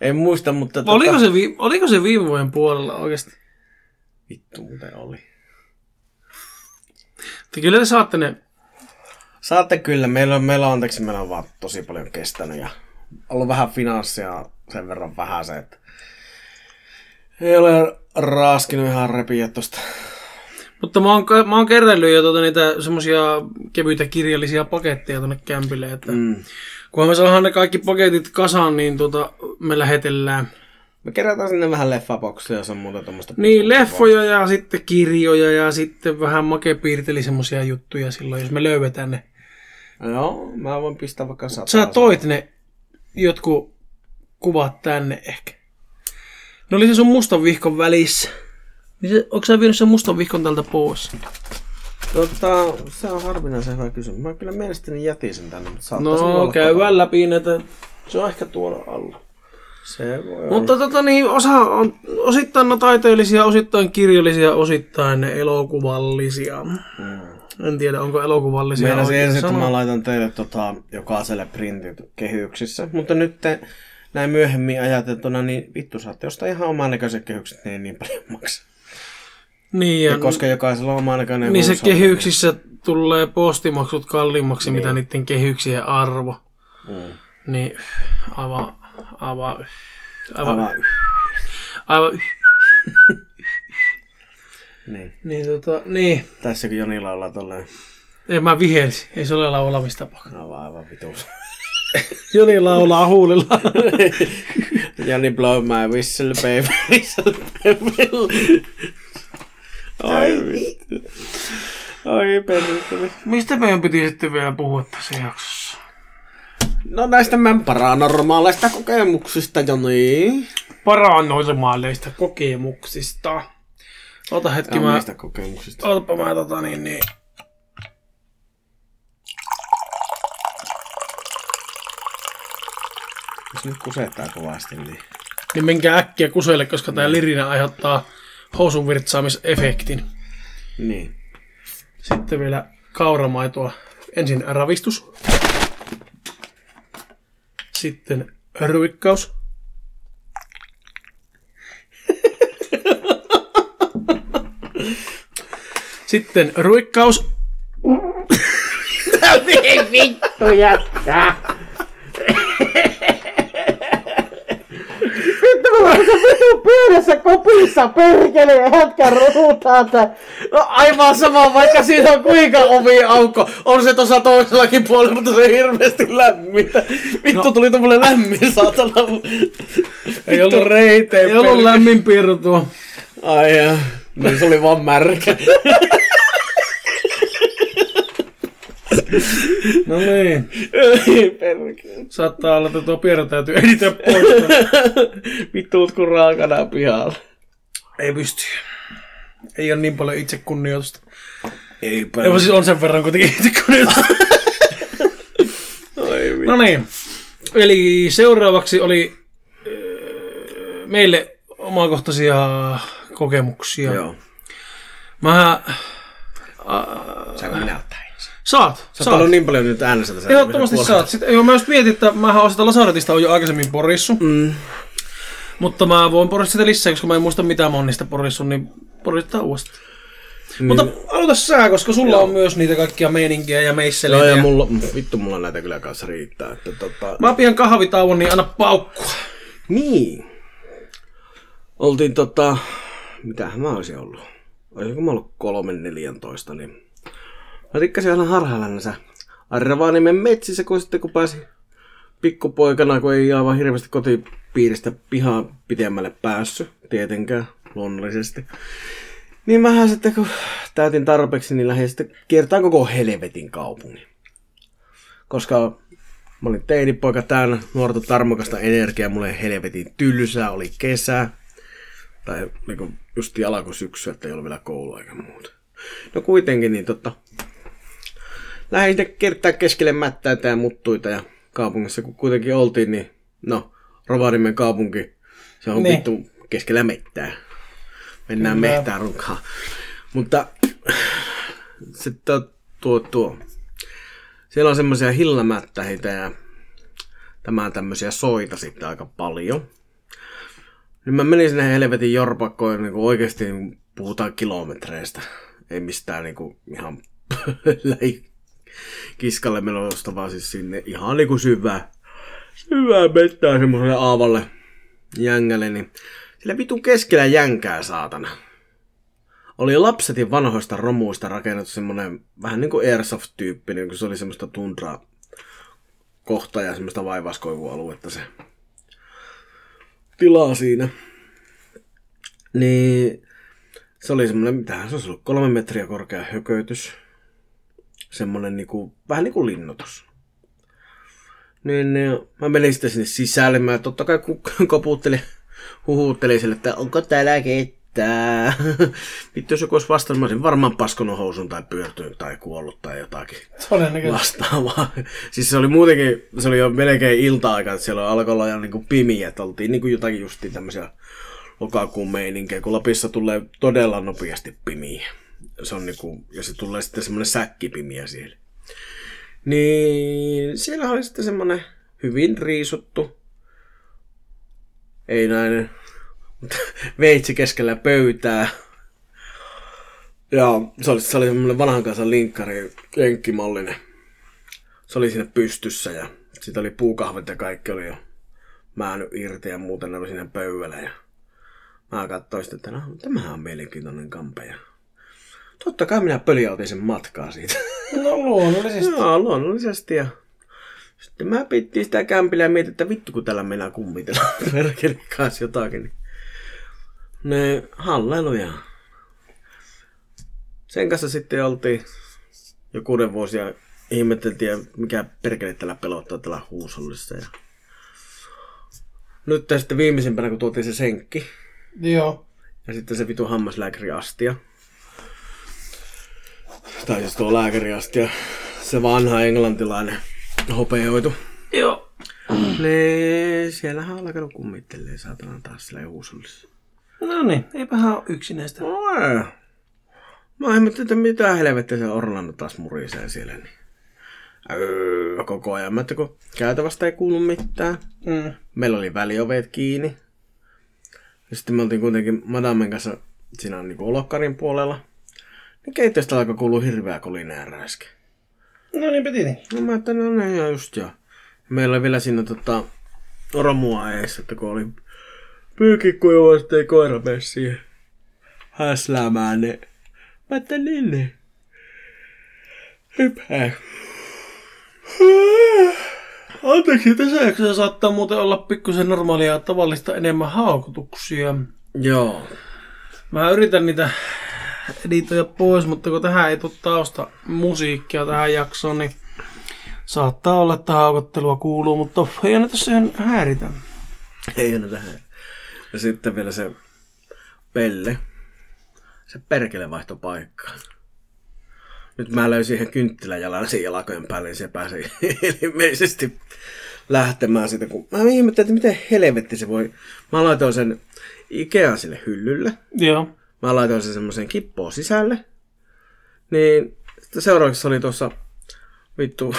En muista, mutta... Oliko se, vi- oliko se viime vuoden puolella oikeasti? Vittu muuten oli. Te kyllä te saatte ne. Saatte kyllä. Meillä on, meillä on anteeksi, meillä on vaan tosi paljon kestänyt ja ollut vähän finanssia sen verran vähän se, että ei ole raaskinut ihan repiä tosta. Mutta mä oon, mä oon kerrellyt jo tuota niitä semmosia kevyitä kirjallisia paketteja tonne kämpille, että mm. Kunhan me saadaan ne kaikki paketit kasaan, niin tuota, me lähetellään. Me kerätään sinne vähän leffaboksia ja sun muuta tommoista. Niin, leffoja ja sitten kirjoja ja sitten vähän Make piirteli semmosia juttuja silloin, jos me löydetään ne. Joo, mä voin pistää vaikka sata. Sä toit ne jotkut kuvat tänne ehkä. Ne oli se sun mustan vihkon välissä. Niin se, onko sä vienyt sen mustan vihkon tältä pois? Tota, se on harvinaisen hyvä kysymys. Mä kyllä mielestäni jätin sen tänne, mutta saattaisi No, olla käydään läpi näitä. Se on ehkä tuolla alla. Se voi olla. Mutta tota niin, osa on osittain no taiteellisia, osittain kirjallisia, osittain elokuvallisia. Mm. En tiedä, onko elokuvallisia Meinasin oikein ensin, että mä laitan teille tota, jokaiselle printit kehyksissä. Mutta nyt te, näin myöhemmin ajateltuna, niin vittu saatte ostaa ihan oman näköiset kehykset, niin ei niin paljon maksa. Niin, ja, Ja koska jokaisella on oman näköinen niin se kehyksissä tulee postimaksut kalliimmaksi, mitä niiden kehyksien arvo. Niin. Mm. Niin, aivan, aivan, aivan, Aivan. aivan, Niin. niin tota, niin. Tässäkin Joni laulaa tolleen Ei mä vihelsi, ei se ole laulamistapa. aivan, aivan vitus. Joni laulaa huulilla. Joni blow my whistle baby, whistle baby. Ai vittu. Ai perkele. Mistä meidän piti sitten vielä puhua tässä jaksossa? No näistä meidän paranormaaleista kokemuksista, Joni. Paranormaaleista kokemuksista. Ota hetki, Ja mä... mistä kokemuksista? Otapa mä tota niin, niin. Nyt kusettaa kovasti, niin... Niin menkää äkkiä kuselle, koska tää lirinen aiheuttaa housun virtsaamisefektin. Niin. Sitten vielä kauramaitoa. Ensin ravistus. Sitten ruikkaus. Sitten ruikkaus. Vittu jättää. Vittu pienessä kopissa perkele ja jätkä ruutaa tää. No aivan sama, vaikka siinä on kuinka ovi aukko. On se tuossa toisellakin puolella, mutta se ei hirveästi lämmintä. Vittu no. tuli tommonen lämmin saatana. Ei ollut, reiteen ei ollut lämmin piirro tuo. Ai jaa. Niin se oli vaan märkä. No niin. Ei perkele. Saattaa olla, että tuo piirro täytyy editä pois. Vittuut kun raakana pihalla. Ei pysty. Ei ole niin paljon itsekunnioitusta. Ei Ei vaan siis on sen verran kuitenkin itsekunnioitusta. No niin. Eli seuraavaksi oli äh, meille omakohtaisia kokemuksia. Joo. Mä... Saanko minä ottaa? Saat, Sä saat. niin paljon nyt äänessä tässä. Ehdottomasti saat. Sitten, joo, mä just mietin, että mä oon sitä Lasaretista on jo aikaisemmin porissu. Mm. Mutta mä voin porissa sitä lisää, koska mä en muista mitä mä oon niistä porissu, niin poristaa uudestaan. Niin. Mutta aloita sä, koska sulla Joo. on myös niitä kaikkia meininkiä ja meisseleitä. Joo, ja mulla, vittu mulla näitä kyllä kanssa riittää. Että tota... Mä pian kahvitauon, niin anna paukkua. Niin. Oltiin tota... Mitähän mä olisin ollut? Olisiko mä ollut kolmen neljäntoista, niin... Mä tikkasin aina harhailla näissä Arvanimen metsissä, kun sitten kun pääsi pikkupoikana, kun ei aivan hirveästi kotipiiristä pihaa pitemmälle päässyt, tietenkään, luonnollisesti. Niin mähän sitten, kun täytin tarpeeksi, niin lähdin sitten kiertää koko helvetin kaupungin. Koska Mä olin teinipoika täynnä nuorta tarmokasta energiaa, mulle helvetin tylsää, oli kesä. Tai niinku just alkoi syksy, että ei ollut vielä koulua eikä muuta. No kuitenkin, niin tota... Lähdin sitten kiertää keskelle mättäitä ja muttuita ja kaupungissa kun kuitenkin oltiin, niin no, Rovanimen kaupunki, se on Niin. vittu keskellä mettää. Mennään Kyllä. mehtään runkaan. Mutta sitten tuo, tuo, siellä on semmoisia hillamättäitä ja tämä tämmöisiä soita sitten aika paljon. Niin mä menin sinne helvetin jorpakkoon, niin oikeasti niin puhutaan kilometreistä. Ei mistään niin kuin ihan lähi kiskalle menosta, vaan siis sinne ihan niin kuin syvää, syvää mettää semmoiselle aavalle jängälle, niin sillä vitun keskellä jänkää saatana oli lapsetin vanhoista romuista rakennettu semmonen vähän niin kuin Airsoft-tyyppinen, kun se oli semmoista tundraa kohta ja semmoista vaivaiskoivualuetta se tilaa siinä. Niin se oli semmoinen, mitähän se olisi ollut, kolme metriä korkea hökötys. Semmoinen niinku, vähän niin kuin linnoitus. Niin, niin mä menin sitten sinne sisälle. Mä totta kai koputtelin, huhuttelin sille, että onko täällä ketään. Vittu, jos joku olisi vastannut, mä olisin varmaan paskonut housun tai pyörtynyt tai kuollut tai jotakin vastaavaa. siis se oli muutenkin, se oli jo melkein ilta-aika, että siellä alkoi olla jo niin pimiä, että oltiin niin kuin jotakin justiin tämmöisiä lokakuun meininkejä, kun Lapissa tulee todella nopeasti pimiä. Se on niin kuin, ja se tulee sitten semmoinen säkkipimiä siellä. Niin siellä oli sitten semmoinen hyvin riisuttu, ei näin, mutta veitsi keskellä pöytää. Ja se oli, se oli semmoinen vanhan kanssa linkkari, lenkkimallinen. Se oli siinä pystyssä ja siitä oli puukahvet ja kaikki oli jo määnyt irti ja muuten ne oli siinä pöydällä. Ja mä katsoin sitten, että no, tämähän on mielenkiintoinen kampe. Totta kai minä pöljautin sen matkaa siitä. No luonnollisesti. Joo, luonnollisesti. Ja sitten mä pittiin sitä kämpillä ja mietin, että vittu kun täällä mennään kummitella perkele kanssa jotakin. Niin. Ne halleluja. Sen kanssa sitten oltiin jo kuuden vuosia ihmetteltiin, mikä perkele täällä pelottaa täällä huusollissa. Ja... Nyt sitten viimeisimpänä, kun tuotiin se senkki, Joo. ja sitten se vitu hammaslääkäriastia. Tai siis tuo lääkäriastia, se vanha englantilainen hopeoitu. Joo. Ne, siellähän on alkanut kummittelee saatana taas sillä huusollissa. No niin, eipähän ole yksinäistä. Oi. Mä ihmettelin, että mitä helvettiä se Orlando taas murisee siellä. Niin. Öö, koko ajan. Mä ajattelin, kun käytävästä ei kuulu mitään. Mm. Meillä oli välioveet kiinni. Ja sitten me oltiin kuitenkin Madamen kanssa siinä niin olokkarin puolella. Niin keittiöstä alkoi kuulua hirveä kolinää äsken. No niin, piti niin. No mä ajattelin, no niin, ja just joo. Meillä oli vielä siinä tota, romua eessä, että kun oli pyykikkuju, sitten ei koira mene siihen häsläämään, niin mä ajattelin, niin. Hypää. Anteeksi, tässä jaksossa saattaa muuten olla pikkusen normaalia tavallista enemmän haukutuksia. Joo. Mä yritän niitä editoja pois, mutta kun tähän ei tule tausta musiikkia tähän jaksoon, niin saattaa olla, että haukottelua kuuluu, mutta ei aina tässä ihan häiritä. Ei ole tähän. Ja sitten vielä se Pelle. Se perkele vaihto paikkaa. Nyt mä löysin ihan kynttiläjalan sen jalkojen päälle, niin se pääsi ilmeisesti lähtemään siitä. Kun mä ihmettelin, että miten helvetti se voi. Mä laitoin sen Ikean sille hyllylle. Joo. Mä laitoin sen semmoiseen kippoon sisälle. Niin seuraavaksi oli tuossa vittu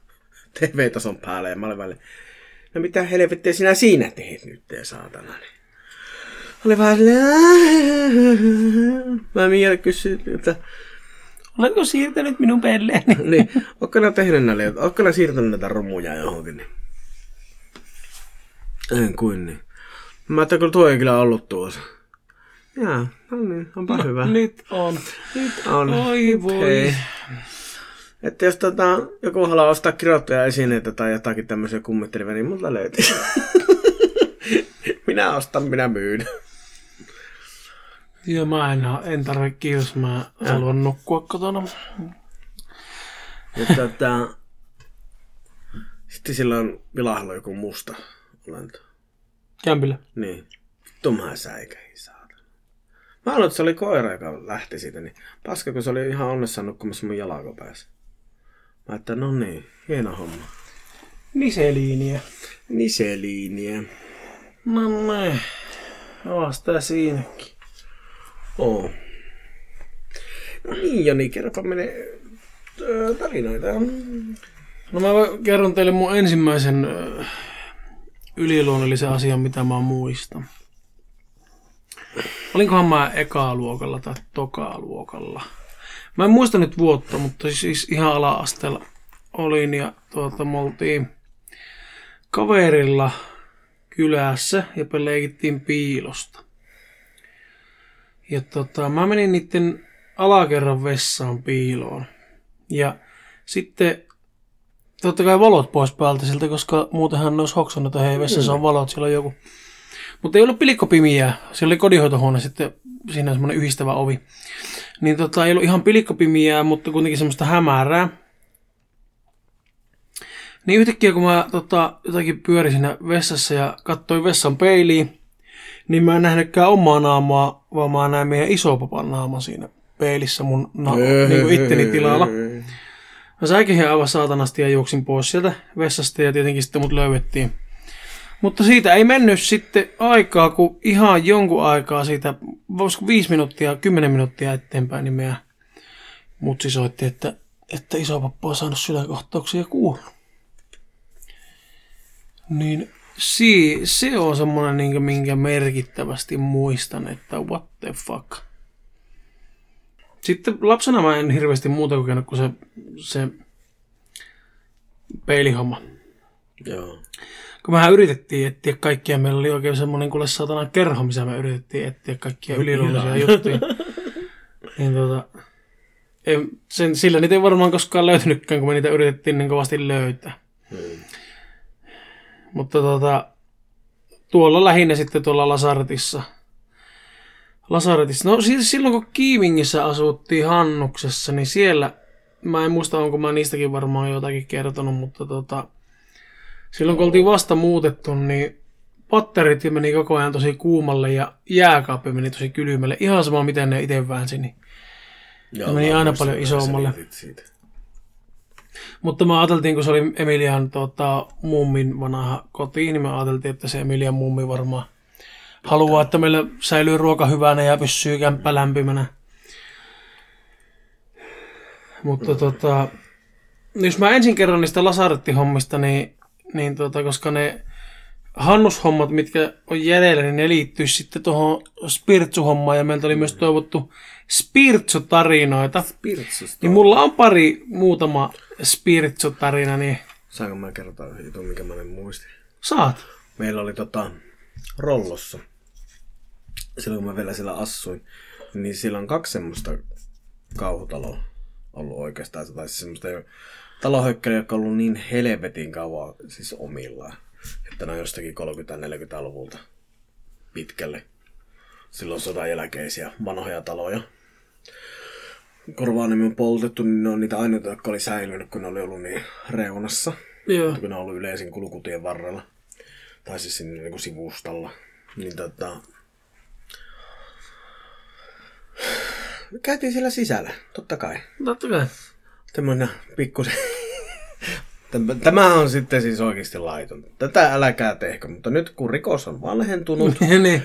TV-tason päällä ja mä olin välillä, no mitä helvettiä sinä siinä teet nyt, te saatana. Niin. Oli vähän mä vielä kysyin, että Oletko siirtänyt minun pelleeni? niin, ootko nää tehnyt näille, ootko nää siirtänyt näitä romuja johonkin, niin. En kuin niin. Mä ajattelin, kun tuo ei kyllä ollut tuossa. Jaa, no niin, onpa no, hyvä. Nyt on. Nyt on. Oi voi. Hei. Että jos tota, joku haluaa ostaa kirjoittaja esineitä tai jotakin tämmöisiä kummittelevia, niin multa löytyy. minä ostan, minä myyn. Joo, mä en, en tarvitse kiitos, mä haluan nukkua kotona. Ja tota, sitten sillä on vilahlo joku musta olento. Kämpillä. Niin. Säikähin saatana. Mä haluan, että se oli koira, joka lähti siitä, niin paska, kun se oli ihan onnessaan nukkumassa mun jalakopäässä. Mä että no niin, hieno homma. Niseliiniä. Niseliiniä. No. Oas tää siinäkin. Oo. No niin, Joni, kerropa öö, tarinoita. No mä kerron teille mun ensimmäisen ö, yliluonnollisen asian, mitä mä muistan. Olinkohan mä ekaa luokalla tai tokaa luokalla. Mä en muista nyt vuotta, mutta siis ihan ala-asteella olin ja tuota, me oltiin kaverilla kylässä ja leikittiin piilosta. Ja tota, mä menin niiden alakerran vessaan piiloon. Ja sitten totta kai valot pois päältä siltä, koska muutenhan ne olisi hoksannut, että hei, vessassa on valot, siellä on joku. Mutta ei ollut pilikkopimiä, siellä oli kodinhoitohuone sitten, siinä on semmoinen yhdistävä ovi. Niin tota, ei ollut ihan pilikkopimiä, mutta kuitenkin semmoista hämärää. Niin yhtäkkiä kun mä tota, jotakin pyörin siinä vessassa ja katsoin vessan peiliin, niin mä en nähnytkään omaa naamaa, vaan mä näin meidän isopapan naama siinä peilissä mun na- niin kuin itteni tilalla. Mä säikin aivan saatanasti ja juoksin pois sieltä vessasta ja tietenkin sitten mut löydettiin. Mutta siitä ei mennyt sitten aikaa, kun ihan jonkun aikaa siitä, voisiko viisi minuuttia, kymmenen minuuttia eteenpäin, niin meidän mutsi soitti, että, että isopappa on saanut sydänkohtauksia ja kuullut. Niin si, se on semmoinen, niin minkä merkittävästi muistan, että what the fuck. Sitten lapsena mä en hirveästi muuta kokenut kuin se, se peilihomma. Joo. Kun mehän yritettiin etsiä kaikkia, meillä oli oikein semmoinen kuule satana kerho, missä me yritettiin etsiä kaikkia yliluonnollisia juttuja. niin tota, ei, sen, sillä niitä ei varmaan koskaan löytynytkään, kun me niitä yritettiin niin kovasti löytää. Hmm. Mutta tota, tuolla lähinnä sitten tuolla Lasaretissa. Lasaretissa. No siis silloin kun Kiimingissä asuttiin Hannuksessa, niin siellä mä en muista, onko mä niistäkin varmaan jotakin kertonut, mutta tota, silloin kun oltiin vasta muutettu, niin patterit meni koko ajan tosi kuumalle ja jääkaappi meni tosi kylmälle. Ihan sama, miten ne itse väänsi. Niin. Joo, meni mä aina paljon isommalle. Mutta mä ajateltiin, kun se oli Emilian tota, mummin vanha koti, niin mä ajateltiin, että se Emilian mummi varmaan haluaa, että meillä säilyy ruoka hyvänä ja pysyy kämppä lämpimänä. Mutta tota, jos mä ensin kerron niistä lasarettihommista, niin, niin tota, koska ne hannushommat, mitkä on jäljellä, niin ne liittyy sitten tuohon spirtsuhommaan ja meiltä oli myös toivottu spirtsu-tarinoita. Niin mulla on pari muutama spirtsu-tarina, niin Saanko mä kertoa yhden jutun, mikä mä en muisti? saat. Meillä oli tota, Rollossa, silloin kun mä vielä siellä asuin, niin siellä on kaksi semmoista kauhutaloa ollut oikeastaan. Tai siis semmoista jo talohökkäriä, jotka on ollut niin helvetin kauan siis omillaan. Että ne on jostakin 30-40-luvulta pitkälle. Silloin sodan jälkeisiä vanhoja taloja. Korvaanimi on poltettu, niin ne on niitä ainoita, jotka oli säilynyt, kun ne oli ollut niin reunassa Joo. kun ne on ollut yleisin kulkutien varrella. Tai siis sinne niin kuin sivustalla. Niin tota... Käytiin siellä sisällä, totta kai. Totta kai. Tämmönen pikkusen... Tämä- on sitten siis oikeasti laiton. Tätä äläkää tehkö, mutta nyt kun rikos on vanhentunut niin.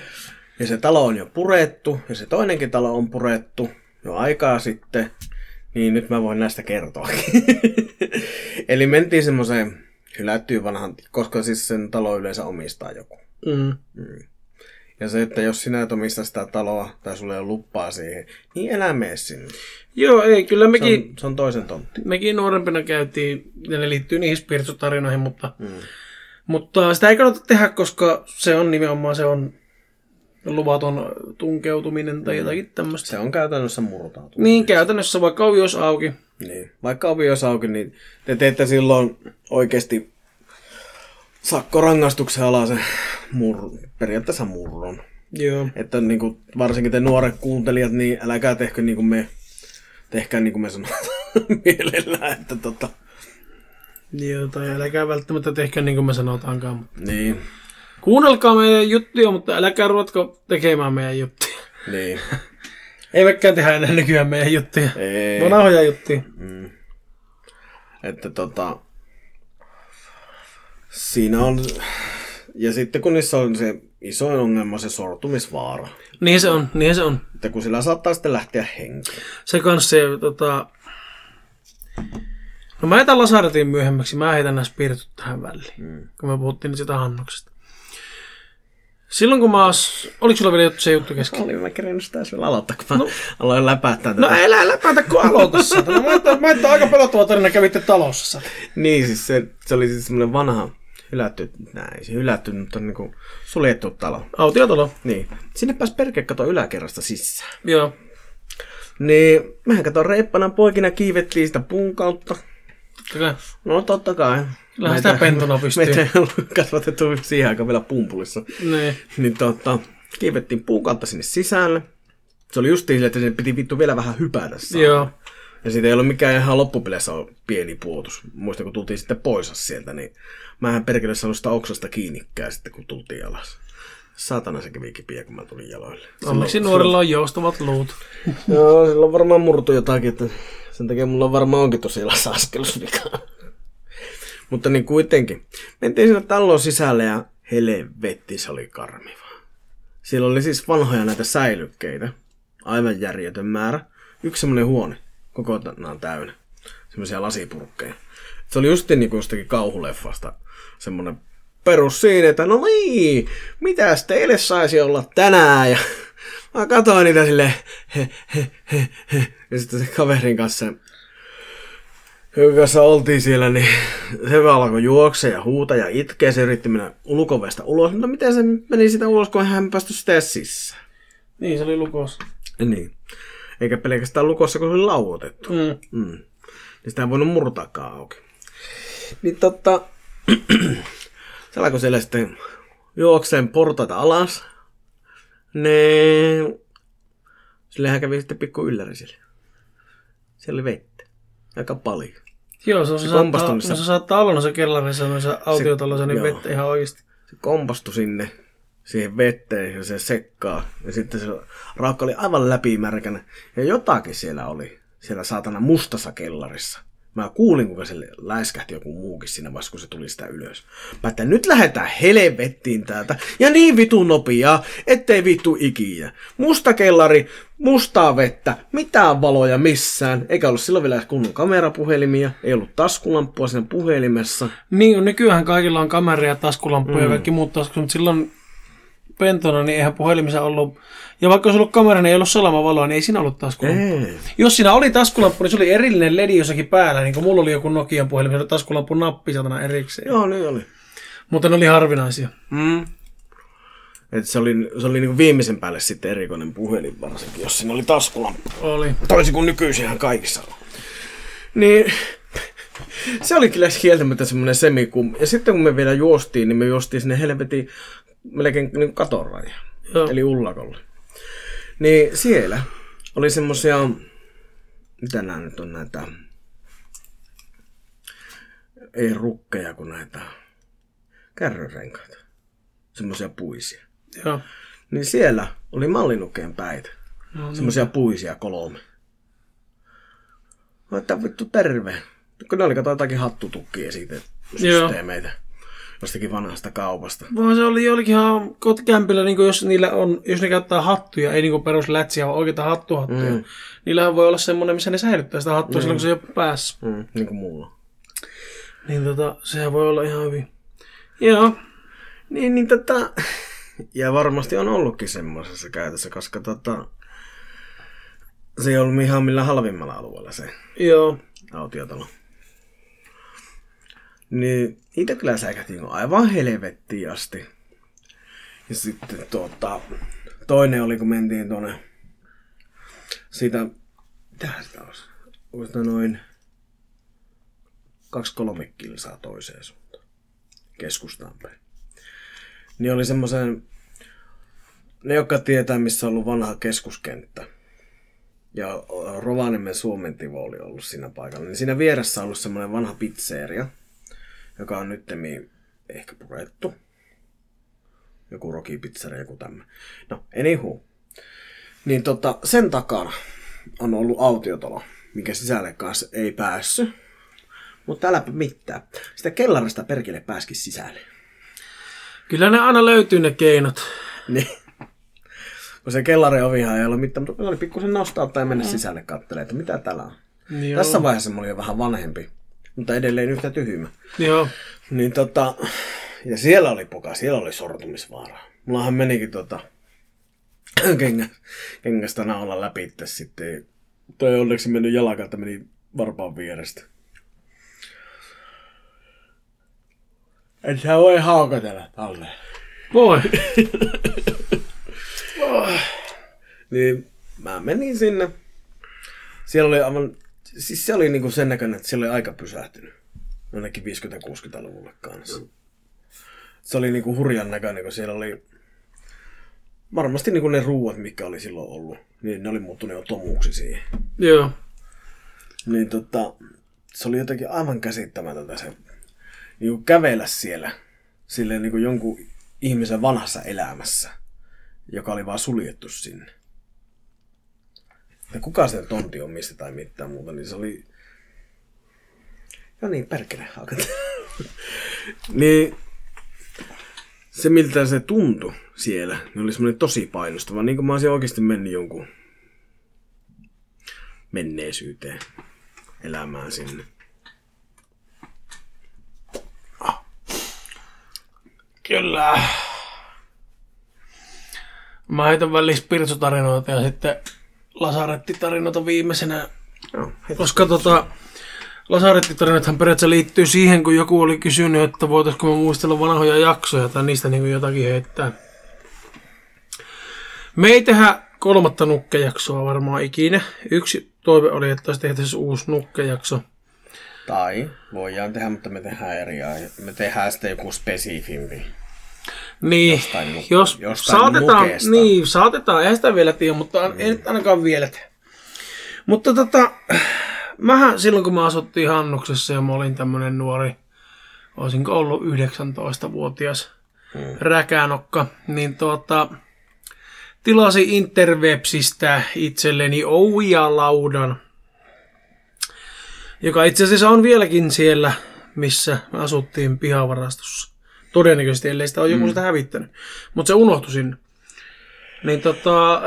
ja se talo on jo purettu ja se toinenkin talo on purettu jo aikaa sitten, niin nyt mä voin näistä kertoa. Eli mentiin semmoiseen hylättyyn vanhan, koska siis sen talo yleensä omistaa joku. Mm. Ja se, että jos sinä et omista sitä taloa tai sulle ei ole luppaa siihen, niin elä mene sinne. Joo, ei, kyllä Se mekin, on, se on toisen tontti. mekin nuorempina käytiin, ja ne liittyy niihin spiritutarinoihin, mutta, mm. mutta sitä ei kannata tehdä, koska se on nimenomaan se on luvaton tunkeutuminen tai jotakin tämmöistä. Se on käytännössä murtautunut. Niin, käytännössä vaikka ovi olisi auki. Niin. Vaikka ovi olisi auki, niin te teette silloin oikeasti sakkorangaistuksen alaisen mur, periaatteessa murron. Joo. Että niin kuin, varsinkin te nuoret kuuntelijat, niin älkää tehkö niin kuin me, tehkää niin kuin me sanotaan mielellään, että tota, Joo, tai älkää välttämättä tehkää niin kuin me sanotaankaan. mutta niin, Kuunnelkaa meidän juttuja, mutta älkää ruvetko tekemään meidän juttuja. niin, Ei mekään tehdä enää nykyään meidän juttuja. ei, Vanhoja juttuja. että tota, siinä on, ja sitten kun niissä on se isoin ongelma se sortumisvaara, Niin se on, niin se on. että kun sillä saattaa sitten lähteä henkeä. Se kanssa se, tota... No mä jätän Lasaretin myöhemmäksi, mä heitän nämä spiritit tähän väliin, mm. kun me puhuttiin sitä Hannuksesta. Silloin kun mä ois... Oliko sulla vielä juttu, se juttu kesken? Olin mä kerennyt sitä vielä aloittaa, kun mä no. aloin läpättää tätä. No älä läpätä, kun aloita satana. Mä ajattelin, mä ajattelin aika pelottava tarina kävitte talossa. Niin, siis se, se oli siis semmoinen vanha, hylätty, näin, se hylätty, mutta niin kuin suljettu talo. Autiotalo. Niin. Sinne pääsi perke kato yläkerrasta sisään. Joo. Niin, mehän kato reippana poikina kiivettiin sitä puun kautta. Kai. No totta kai. Kyllähän sitä pentuna pystyy. Meitä ei ollut kasvatettu siihen aikaan vielä pumpulissa. Niin. Niin tota, kiivettiin puun kautta sinne sisälle. Se oli just sille, että sen piti vittu vielä vähän hypätä saa. Joo. Ja siitä ei ollut mikään ihan loppupeleissä pieni puotus. Muistan, kun tultiin sitten pois sieltä, niin mähän perkele saanut sitä oksasta kiinnikkää sitten, kun tultiin alas. Saatana se kävi kipiä, kun mä tulin jaloille. Onneksi nuorilla on joustavat luut. Joo, sillä on varmaan murtu jotakin, että sen takia mulla on varmaan onkin tosi ilassa askelusvika. Mutta niin kuitenkin. Mentiin sinne tallon sisälle ja helvetti se oli karmiva. Siellä oli siis vanhoja näitä säilykkeitä. Aivan järjetön määrä. Yksi semmoinen huone. Kokonaan täynnä. Semmoisia lasipurkkeja. Se oli just niin kuin jostakin kauhuleffasta. Semmoinen perus siinä, että no niin, mitäs teille saisi olla tänään? Ja mä katsoin niitä silleen, he, he, he, he. Ja sitten se kaverin kanssa, jonka kanssa oltiin siellä, niin se alkoi juokse ja huuta ja itkeä. Se yritti mennä ulkovesta ulos, mutta miten se meni sitä ulos, kun hän päästy sitä sisään? Niin, se oli lukos. Niin. Eikä pelkästään lukossa, kun se oli lauotettu. Mm. Mm. Niin sitä ei voinut murtaakaan auki. Niin totta, se alkoi siellä sitten juokseen portaita alas. Ne... Sillehän kävi sitten pikku ylläri sille. Siellä oli vettä. aika paljon. Joo, se, on, se, Se saattaa, no, se saattaa olla noissa kellarissa, noissa autiotaloissa, niin joo. vettä ihan oikeasti. Se kompastui sinne siihen vetteen ja se sekkaa. Ja sitten se raukka oli aivan läpimärkänä. Ja jotakin siellä oli, siellä saatana mustassa kellarissa. Mä kuulin, kuinka se läiskähti joku muukin siinä vaiheessa, kun se tuli sitä ylös. Mä että nyt lähdetään helvettiin täältä. Ja niin vitu nopeaa, ettei vittu ikiä. Musta kellari, mustaa vettä, mitään valoja missään. Eikä ollut silloin vielä kunnon kamerapuhelimia, ei ollut taskulamppua siinä puhelimessa. Niin, nykyään kaikilla on kameria, taskulampuja mm. ja kaikki muut taskut, mutta silloin pentona, niin eihän puhelimissa ollut, ja vaikka olisi ollut kamera, niin ei ollut salamavaloa, niin ei siinä ollut taskulamppu. Ei. Jos siinä oli taskulamppu, niin se oli erillinen ledi jossakin päällä, niin kuin mulla oli joku Nokian puhelin, se oli taskulampun nappi satana erikseen. Joo, niin oli. Mutta ne oli harvinaisia. Mm. Et se oli, se oli niinku viimeisen päälle sitten erikoinen puhelin varsinkin, jos siinä oli taskulamppu. Oli. Toisin kuin nykyisin ihan kaikissa on. Niin se oli kyllä kieltämättä semmoinen semikum. Ja sitten kun me vielä juostiin, niin me juostiin sinne helvetin melkein niin katon rajaan. Eli ullakolle. Niin siellä oli semmosia, mitä nämä nyt on näitä, ei rukkeja kuin näitä kärryrenkaita. Semmosia puisia. Joo. Niin siellä oli mallinukkeen päitä. No, niin. Semmoisia puisia kolme. Mä että vittu terve. Kun ne oli kato jotakin hattutukkia siitä systeemeitä. Jostakin vanhasta kaupasta. Vaan se oli jollakin ihan kotikämpillä, niin jos, niillä on, jos ne käyttää hattuja, ei niin peruslätsiä, vaan oikeita hattuhattuja. Mm. Niillähän voi olla semmoinen, missä ne säilyttää sitä hattua mm. silloin, kun se ei ole päässä. Mm, niin kuin mulla. Niin tota, sehän voi olla ihan hyvin. Joo. Niin, niin tota... Ja varmasti on ollutkin semmoisessa käytössä, koska tota... Se ei ollut ihan millään halvimmalla alueella se Joo. autiotalo. Niin niitä kyllä säikähtiin aivan helvettiin asti. Ja sitten tuota, toinen oli, kun mentiin tuonne siitä, mitähän sitä olisi? Olisi noin kaksi kolme kilsaa toiseen suuntaan. Keskustaan päin. Niin oli semmoisen, ne jotka tietää, missä on ollut vanha keskuskenttä. Ja Rovaniemen Suomen Tivo oli ollut siinä paikalla. Niin siinä vieressä on ollut semmoinen vanha pizzeria, joka on nyt ehkä purettu. Joku Rocky Pizzeria, joku tämmöinen. No, anywho. Niin tota, sen takana on ollut autiotalo, mikä sisälle kanssa ei päässyt. Mutta äläpä mitään. Sitä kellarista perkele pääskin sisälle. Kyllä ne aina löytyy ne keinot. Niin. Kun se kellarin ovihan ei ollut mitään, mutta oli pikkusen nostaa tai mennä sisälle katselemaan, että mitä täällä on. Joo. Tässä vaiheessa mä olin jo vähän vanhempi, mutta edelleen yhtä tyhmä. Joo. Niin tota, ja siellä oli poka, siellä oli sortumisvaara. Mullahan menikin tota, kengä, kengästä naula läpi itse sitten. Toi onneksi mennyt jalakalta, meni varpaan vierestä. Et sä voi haukatella tolleen. Voi. Niin mä menin sinne. Siellä oli aivan, siis se oli niinku sen näköinen, että siellä oli aika pysähtynyt. Ainakin 50-60-luvulle kanssa. Se oli niinku hurjan näköinen, kun siellä oli varmasti niinku ne ruuat, mikä oli silloin ollut. Niin ne oli muuttunut jo tomuksi siihen. Joo. Niin tota, se oli jotenkin aivan käsittämätöntä se niinku kävellä siellä. Silleen niinku jonkun ihmisen vanhassa elämässä, joka oli vaan suljettu sinne. Ja kuka sen tonti omisti tai mitään muuta, niin se oli... No niin, perkele niin se miltä se tuntui siellä, niin oli semmoinen tosi painostava. Niin kuin mä olisin oikeasti mennyt jonkun menneisyyteen elämään sinne. Kyllä. Mä heitän väliin spiritutarinoita ja sitten lasarettitarinoita viimeisenä. Heti. Koska tota, lasarettitarinathan periaatteessa liittyy siihen, kun joku oli kysynyt, että voitaisiko me muistella vanhoja jaksoja tai niistä niin jotakin heittää. Me ei tehdä kolmatta nukkejaksoa varmaan ikinä. Yksi toive oli, että olisi tehtäisiin uusi nukkejakso. Tai voidaan tehdä, mutta me tehdään eri aihe. Me tehdään sitten joku spesifimpi. Niin, Jostain jos jostain saatetaan, nukeesta. niin, saatetaan, eihän sitä vielä tiedä, mutta mm. ei nyt ainakaan vielä tehdä. Mutta tota, mähän silloin kun me asuttiin Hannuksessa ja mä olin tämmönen nuori, olisinko ollut 19-vuotias Mm. räkänokka, niin tuota, tilasi Interwebsistä itselleni Ouija-laudan, joka itse asiassa on vieläkin siellä, missä me asuttiin pihavarastossa. Todennäköisesti, ellei sitä ole joku sitä hävittänyt. Mutta se unohtui sinne. Niin tota,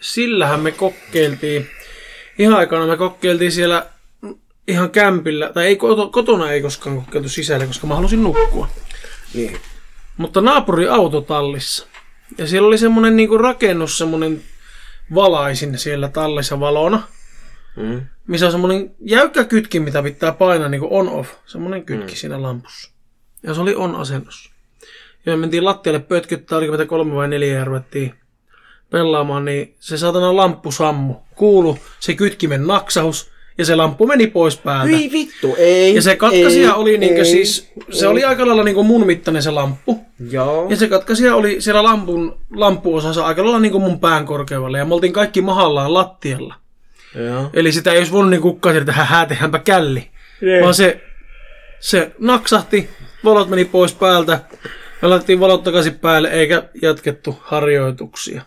sillähän me kokeiltiin, ihan aikana me kokeiltiin siellä ihan kämpillä, tai ei koto- kotona ei koskaan kokeiltu sisällä, koska mä halusin nukkua. Niin. Mutta naapuri autotallissa. Ja siellä oli semmonen niinku rakennus, semmonen valaisin siellä tallissa valona, Mm. missä on semmonen jäykkä kytki, mitä pitää painaa niinku on-off. Semmonen kytki mm. siinä lampussa. Ja se oli on-asennossa. Ja me mentiin lattialle pötkyttää, oliko meitä kolme vai neljä ja ruvettiin pelaamaan, niin se saatana lamppu sammu. Kuulu se kytkimen naksahus ja se lamppu meni pois päältä. Hyi vittu, ei. Ja se katkaisija ei, oli niinkö ei, siis, se oli aika lailla niinku mun mittainen se lamppu. Joo. Ja se katkaisija oli siellä lampun, lamppuosassa aika lailla niinku mun pään korkeudella ja me oltiin kaikki mahallaan lattialla. Joo. Eli sitä ei olisi voinut niin sieltä, että hää, tehdäänpä källi. Niin. Vaan se, se naksahti, valot meni pois päältä, me laitettiin valot takaisin päälle, eikä jatkettu harjoituksia.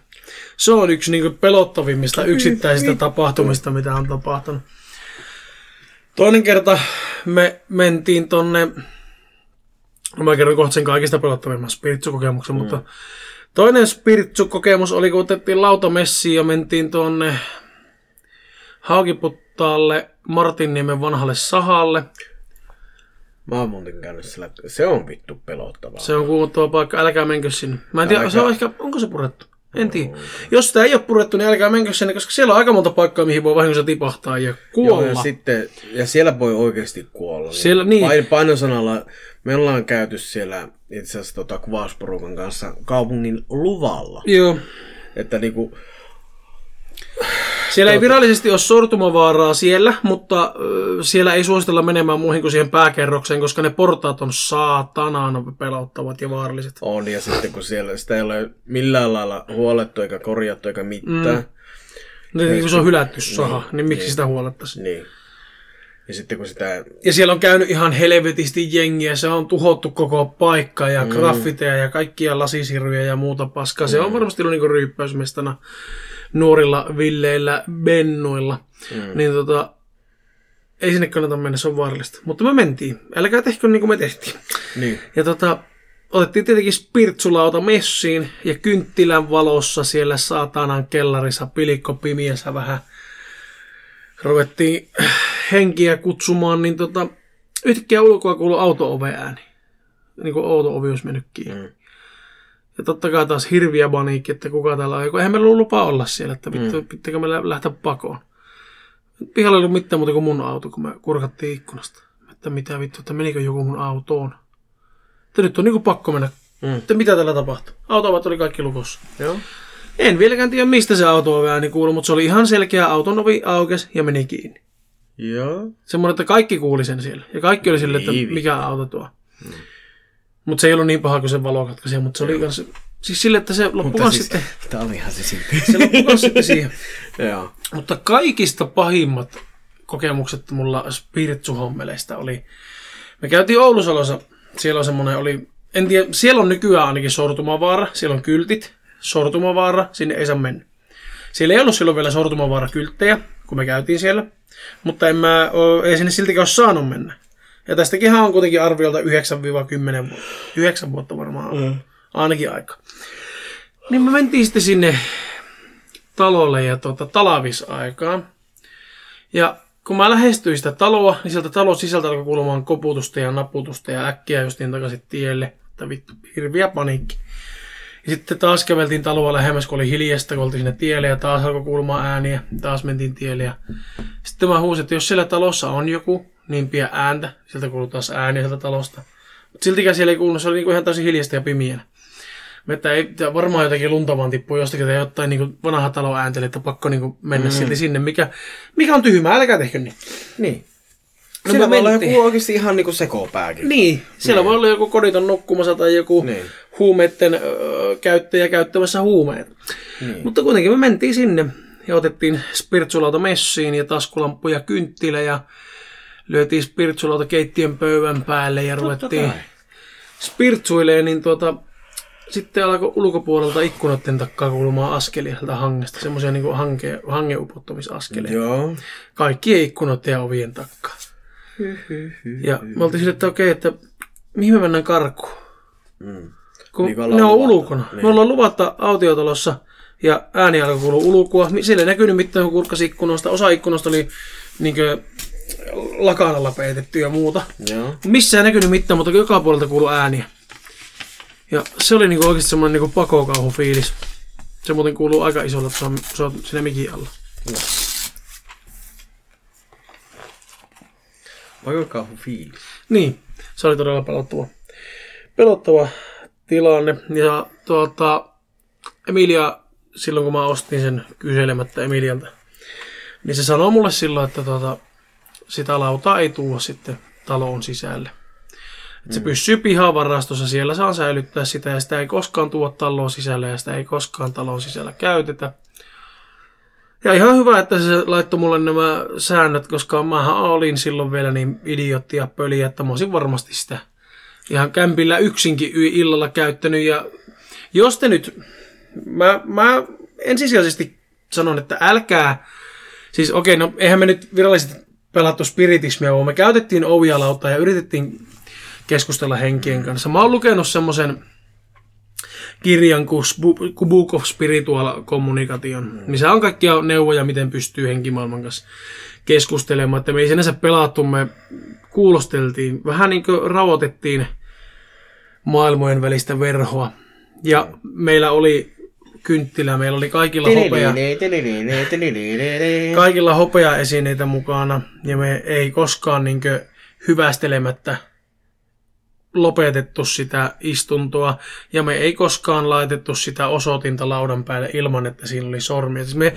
Se on yksi niin pelottavimmista yksittäisistä tapahtumista, mitä on tapahtunut. Toinen kerta me mentiin tonne, no mä kerron kohta sen kaikista pelottavimman spiritsukokemuksen, mm. mutta toinen spiritsukokemus oli, kun otettiin lautamessiin ja mentiin tuonne Haukiputtaalle Martinniemen vanhalle sahalle. Mä oon muuten käynyt siellä. Se on vittu pelottavaa. Se on kuumottava paikka, älkää menkö sinne. Mä en tiedä, Älkää. se on ehkä, onko se purettu? En tiedä. Jos sitä ei ole purettu, niin älkää menkö sinne, koska siellä on aika monta paikkaa, mihin voi vahingossa tipahtaa ja Joo, kuolla. ja, sitten, ja siellä voi oikeasti kuolla. Siellä- niin. Pain, painosanalla me ollaan käyty siellä itse asiassa tota, kuvausporukan kanssa kaupungin luvalla. Joo. Että niinku, Siellä ei virallisesti ole sortumavaaraa siellä, mutta siellä ei suositella menemään muihin kuin siihen pääkerrokseen, koska ne portaat on saatanaan pelottavat ja vaaralliset. on ja sitten kun siellä sitä ei ole millään lailla huolettu eikä korjattu eikä mitään. Mm. Kun se on hylätty saha, niin miksi sitä huolettaisiin? Niin. Ja sitten kun sitä, Ja siellä on käynyt ihan helvetisti jengiä, se on tuhottu koko paikka ja mm. graffiteja ja kaikkia lasisiruja ja muuta paskaa. Se on varmasti ollut niinku ryyppäysmestana nuorilla villeillä bennuilla. Mm. Niin tota, ei sinne kannata mennä, se on vaarallista. Mutta me mentiin. Älkää tehkö niin kuin me tehtiin. niin, Ja tota, otettiin tietenkin spirtsulauta messiin ja kynttilän valossa siellä saatanan kellarissa pilikko pimiässä vähän ruvettiin henkiä kutsumaan, niin tota, yhtäkkiä ulkoa kuului auto-ove ääni. Niin kuin auto-ovi olisi mennyt kiinni. Mm. Ja totta kai taas hirviä paniikki, että kuka täällä on. Eihän meillä ollut lupa olla siellä, että vittu, mm. pitääkö me lä- lähteä pakoon. Pihalla ei ollut mitään muuta kuin mun auto, kun me kurkattiin ikkunasta. Että mitä vittu, että menikö joku mun autoon. Että nyt on niinku pakko mennä. Mm. Että mitä tällä tapahtui? Autovat oli kaikki lukossa. joo. En vieläkään tiedä, mistä se auto ääni kuului, mutta se oli ihan selkeä auton ovi aukes ja meni kiinni. Joo. Semmoinen, että kaikki kuuli sen siellä. Ja kaikki oli sille, että mikä auto tuo. Mutta se ei ollut niin paha kuin se valokatkaisija, mutta se oli kans, siis sille, että se loppui kans sitten, Tää olihan se sitten. se loppui sitten siihen. joo. Mutta kaikista pahimmat kokemukset mulla Spiritsu-hommeleista oli, me käytiin Oulusalossa, siellä on semmoinen, oli, en tiedä, siellä on nykyään ainakin sortumavaara, siellä on kyltit, sortumavaara, sinne ei saa mennä. Siellä ei ollut silloin vielä sortumavaara-kylttejä, kun me käytiin siellä, mutta en mä, ei sinne siltikään ole saanut mennä. Ja tästäkin on kuitenkin arviolta 9-10 vuotta, 9 vuotta varmaan mm. ainakin aika. Niin me mentiin sitten sinne talolle ja tota, talavisaikaan. Ja kun mä lähestyin sitä taloa, niin sieltä talon sisältä alkoi kuulumaan koputusta ja naputusta ja äkkiä justiin takaisin tielle. Että vittu, hirviä paniikki. Ja sitten taas käveltiin taloa lähemmäs, kun oli hiljasta, kun oltiin sinne tielle ja taas alkoi kuulumaan ääniä. Taas mentiin tielle ja sitten mä huusin, että jos siellä talossa on joku, niin pian ääntä. Sieltä kuuluu taas ääniä sieltä talosta. Mutta siltikään siellä ei kuulunut, se oli niinku ihan täysin hiljasta ja pimienä. Että ei, varmaan jotakin lunta vaan tippuu jostakin tai jotain niin vanha talo äänteli, että pakko niin mennä mm. silti sinne, mikä, mikä on tyhmää, älkää tehkö niin. Niin. No Siellä voi olla joku oikeasti ihan niinku sekopääkin. Niin, siellä Niin. voi olla joku koditon nukkumassa tai joku Niin. huumeiden öö, käyttäjä käyttämässä huumeita. Niin. Mutta kuitenkin me mentiin sinne ja otettiin spirtsulauta messiin ja taskulamppu ja kynttilä ja lyötiin spirtsulauta keittiön pöydän päälle ja ruvettiin spirtsuilee, niin tuota, sitten alkoi ulkopuolelta ikkunoiden takaa kuulumaan askelia sieltä hangesta, semmoisia niin hanke, hangeupottamisaskeleita. Joo. Kaikkien ikkunoiden ja ovien takaa. Ja me oltiin sille, että okei, että mihin me mennään karkuun? Mm. Kun Niin kuin ne on luvatta. ulkona. Niin. Me ollaan luvatta autiotalossa ja ääni alkoi kuulua ulkoa. Siellä ei näkynyt mitään, kun kurkkasi ikkunoista. Osa ikkunoista oli niin lakan alla peitetty ja muuta. Joo. Missään ei näkynyt mitään, mutta joka puolelta kuului ääniä. Ja se oli niinku oikeasti semmoinen niinku pakokauhu fiilis. Se muuten kuuluu aika isolla, että se on, se on siinä mikin alla. Vaikka kauhu fiilis. Niin, se oli todella pelottava, pelottava tilanne. Ja tuota, Emilia, silloin kun mä ostin sen kyselemättä Emilialta, niin se sanoi mulle silloin, että tuota, sitä lautaa ei tuo sitten taloon sisälle. Et se pysyy pihavarastossa, siellä saa säilyttää sitä ja sitä ei koskaan tuo taloon sisälle ja sitä ei koskaan talon sisällä käytetä. Ja ihan hyvä, että se laittoi mulle nämä säännöt, koska mä olin silloin vielä niin idiotti ja pöli, että mä olisin varmasti sitä ihan kämpillä yksinkin illalla käyttänyt. Ja jos te nyt, mä, mä ensisijaisesti sanon, että älkää, siis okei, no eihän me nyt virallisesti pelattu spiritismia, vaan me käytettiin ovialautaa ja yritettiin keskustella henkien kanssa. Mä oon lukenut semmoisen kirjan kuin Book of Spiritual Communication, mm. missä on kaikkia neuvoja, miten pystyy henkimaailman kanssa keskustelemaan. Että me ei sinänsä pelattu, me kuulosteltiin, vähän niin kuin rauhoitettiin maailmojen välistä verhoa. Ja meillä oli kynttilä, meillä oli kaikilla hopea, kaikilla hopeaesineitä mukana, ja me ei koskaan niin hyvästelemättä lopetettu sitä istuntoa, ja me ei koskaan laitettu sitä osoitinta laudan päälle ilman, että siinä oli sormia. Siis me,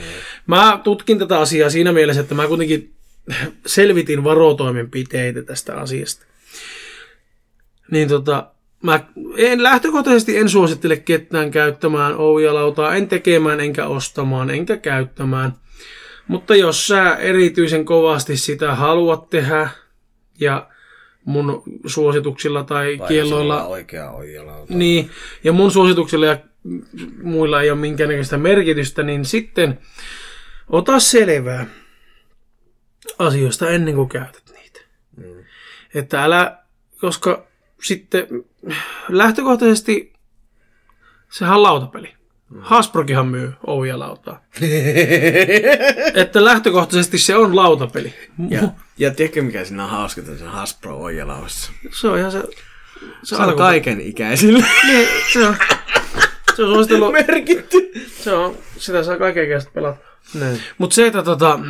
mä tutkin tätä asiaa siinä mielessä, että mä kuitenkin selvitin varotoimenpiteitä tästä asiasta. Niin tota, mä en lähtökohtaisesti en suosittele ketään käyttämään oujalautaa, en tekemään, enkä ostamaan, enkä käyttämään. Mutta jos sä erityisen kovasti sitä haluat tehdä, ja mun suosituksilla tai, tai kielloilla... oikea oijalauta. Niin, ja mun suosituksilla ja muilla ei ole minkäännäköistä merkitystä, niin sitten ota selvää asioista ennen kuin käytät niitä. Mm. Että älä, koska sitten lähtökohtaisesti sehän on lautapeli. Hasbrokihan myy oujalautaa. että lähtökohtaisesti se on lautapeli. Ja, ja tiedätkö mikä siinä on hauska tässä Hasbro oijalauassa? Se on ihan se... Se on kaiken ikäisille. Niin, se on... Se on suositellut... merkitty. Se on, sitä saa kaiken ikäistä pelata. Näin. Mutta se, että tota,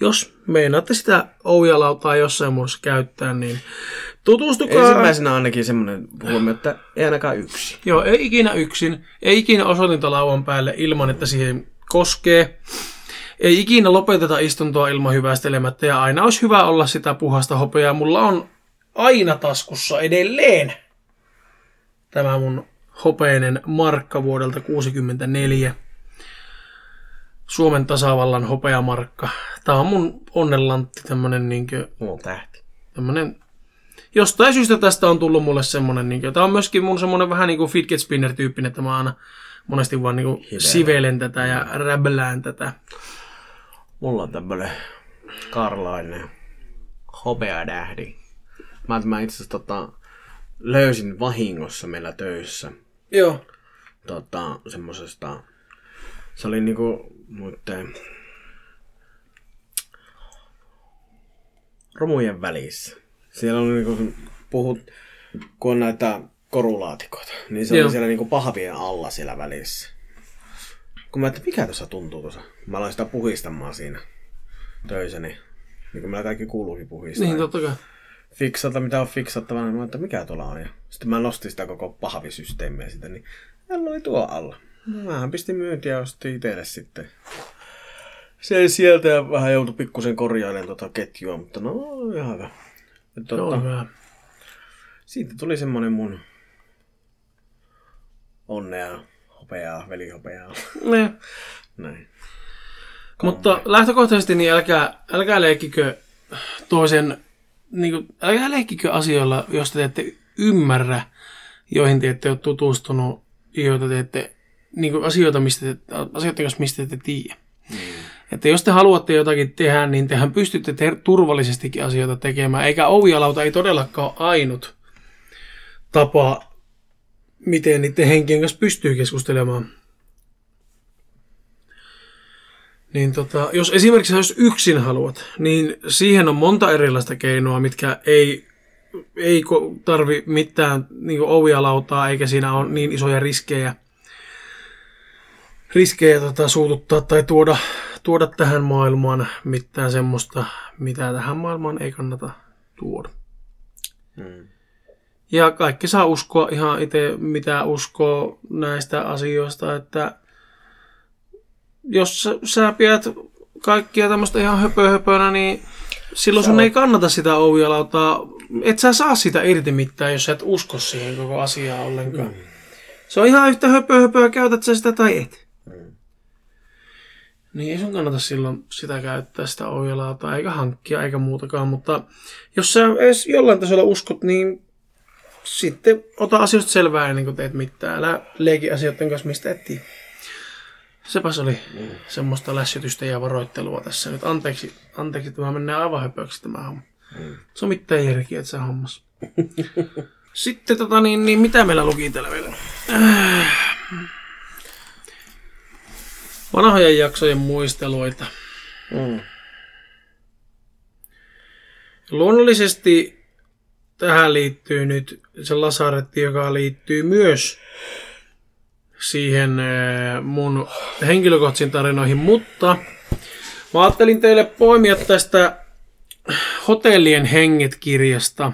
jos meinaatte sitä oujalautaa jossain muodossa käyttää, niin tutustukaa. Ensimmäisenä ainakin semmoinen huomio, että ei ainakaan yksi. Joo, ei ikinä yksin, ei ikinä osoitinta lauan päälle ilman, että siihen koskee. Ei ikinä lopeteta istuntoa ilman hyvästelemättä ja aina olisi hyvä olla sitä puhasta hopeaa. Mulla on aina taskussa edelleen tämä mun hopeinen markka vuodelta 64. Suomen tasavallan hopeamarkka. Tämä on mun onnenlantti, tämmönen niinkö, Mulla on tähti. tämmönen, jostain syystä tästä on tullut mulle semmonen, niinkö, tämä on myöskin mun semmonen vähän niinku fidget spinner tyyppinen, että mä aina monesti vaan niinku sivelen tätä ja räbälään tätä. Mulla on tämmönen karlainen hopeadähdi. Mä, mä itse asiassa tota, löysin vahingossa meillä töissä Joo. tota, semmosesta, se oli niinku muiden romujen välissä. Siellä oli niinku, puhut, kun on näitä korulaatikoita, niin se Joo. oli siellä niinku pahvien alla siellä välissä. Kun mä että mikä tuossa tuntuu tuossa? Mä aloin sitä puhistamaan siinä töissä, niin, niin kuin meillä kaikki kuuluukin puhistaa. Niin, totta kai. fiksata, mitä on fiksattavana, niin mä että mikä tuolla on. Ja sitten mä nostin sitä koko pahvisysteemiä sitä, niin hän oli tuo alla. Mähän pistin myyntiä ja ostin itselle sitten. Se sieltä ja vähän joutui pikkusen korjailemaan tota ketjua, mutta no ihan hyvä. Tota, hyvä. siitä tuli semmonen mun onnea hopeaa, velihopeaa. Ne. Näin. Mutta lähtökohtaisesti niin älkää, älkää leikkikö toisen, niin kuin, älkää leikkikö asioilla, jos te ette ymmärrä, joihin te ette ole tutustunut, joita te ette, niin kuin asioita, mistä te, asioita, mistä te ette tiedä. Että jos te haluatte jotakin tehdä, niin tehän pystytte te- turvallisestikin asioita tekemään, eikä ovialauta ei todellakaan ole ainut tapa, miten niiden henkien kanssa pystyy keskustelemaan. Niin tota, jos esimerkiksi jos yksin haluat, niin siihen on monta erilaista keinoa, mitkä ei, ei tarvi mitään niin ovialautaa, eikä siinä ole niin isoja riskejä, riskejä tota, suututtaa tai tuoda, tuoda tähän maailmaan mitään semmoista, mitä tähän maailmaan ei kannata tuoda. Mm. Ja kaikki saa uskoa ihan itse, mitä uskoo näistä asioista, että jos sä, sä pidät kaikkia tämmöistä ihan höpö höpönä, niin silloin sun ei kannata sitä ovialautaa. Et sä saa sitä irti mitään, jos sä et usko siihen koko asiaan ollenkaan. Mm. Se on ihan yhtä höpö höpöä, käytät sä sitä tai et. Niin ei sun kannata silloin sitä käyttää, sitä ovialautaa, eikä hankkia, eikä muutakaan. Mutta jos sä edes jollain tasolla uskot, niin sitten ota asioista selvää ennen kuin teet mitään. Älä leiki asioiden kanssa, mistä et tiedä. Sepäs oli mm. semmoista lässytystä ja varoittelua tässä nyt. Anteeksi, anteeksi että tämä menee aivan höpöksi tämä homma. Mm. Se on mitään järkiä, että se hommas. Sitten tota niin, niin mitä meillä luki täällä vielä? Äh. Vanhojen jaksojen muisteluita. Mm. Luonnollisesti tähän liittyy nyt se lasaretti, joka liittyy myös siihen äh, mun henkilökohtaisiin tarinoihin, mutta mä ajattelin teille poimia tästä Hotellien henget-kirjasta,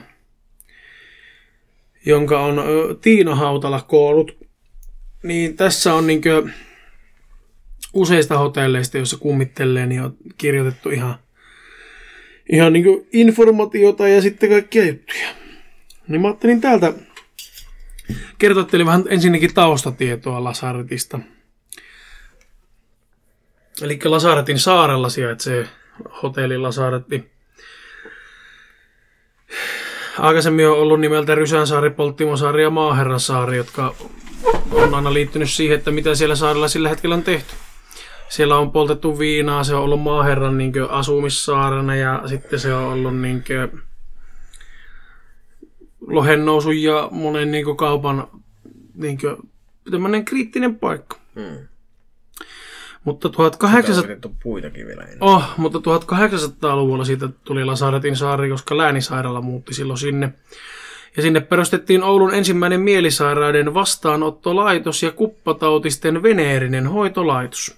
jonka on Tiina Hautala koonnut. Niin tässä on niinkö useista hotelleista, joissa kummittelee, niin on kirjoitettu ihan, ihan niin informaatiota ja sitten kaikkia juttuja. Niin mä ajattelin täältä kertoa teille vähän ensinnäkin taustatietoa Lasaretista. Eli Lasaretin saarella sijaitsee hotelli Lasaretti. Aikaisemmin on ollut nimeltä Rysänsaari, Polttimosaari ja Maaherransaari, jotka on aina liittynyt siihen, että mitä siellä saarella sillä hetkellä on tehty. Siellä on poltettu viinaa, se on ollut maaherran niin asumissaarena ja sitten se on ollut niin lohen nousu ja monen niin kaupan niin tämmöinen kriittinen paikka. Mm. Mutta Sitä on 1800... pidetty puitakin vielä enää. Oh, mutta 1800-luvulla siitä tuli Lasaretin saari, koska läänisairaala muutti silloin sinne. Ja sinne perustettiin Oulun ensimmäinen mielisairaiden vastaanottolaitos ja kuppatautisten veneerinen hoitolaitos.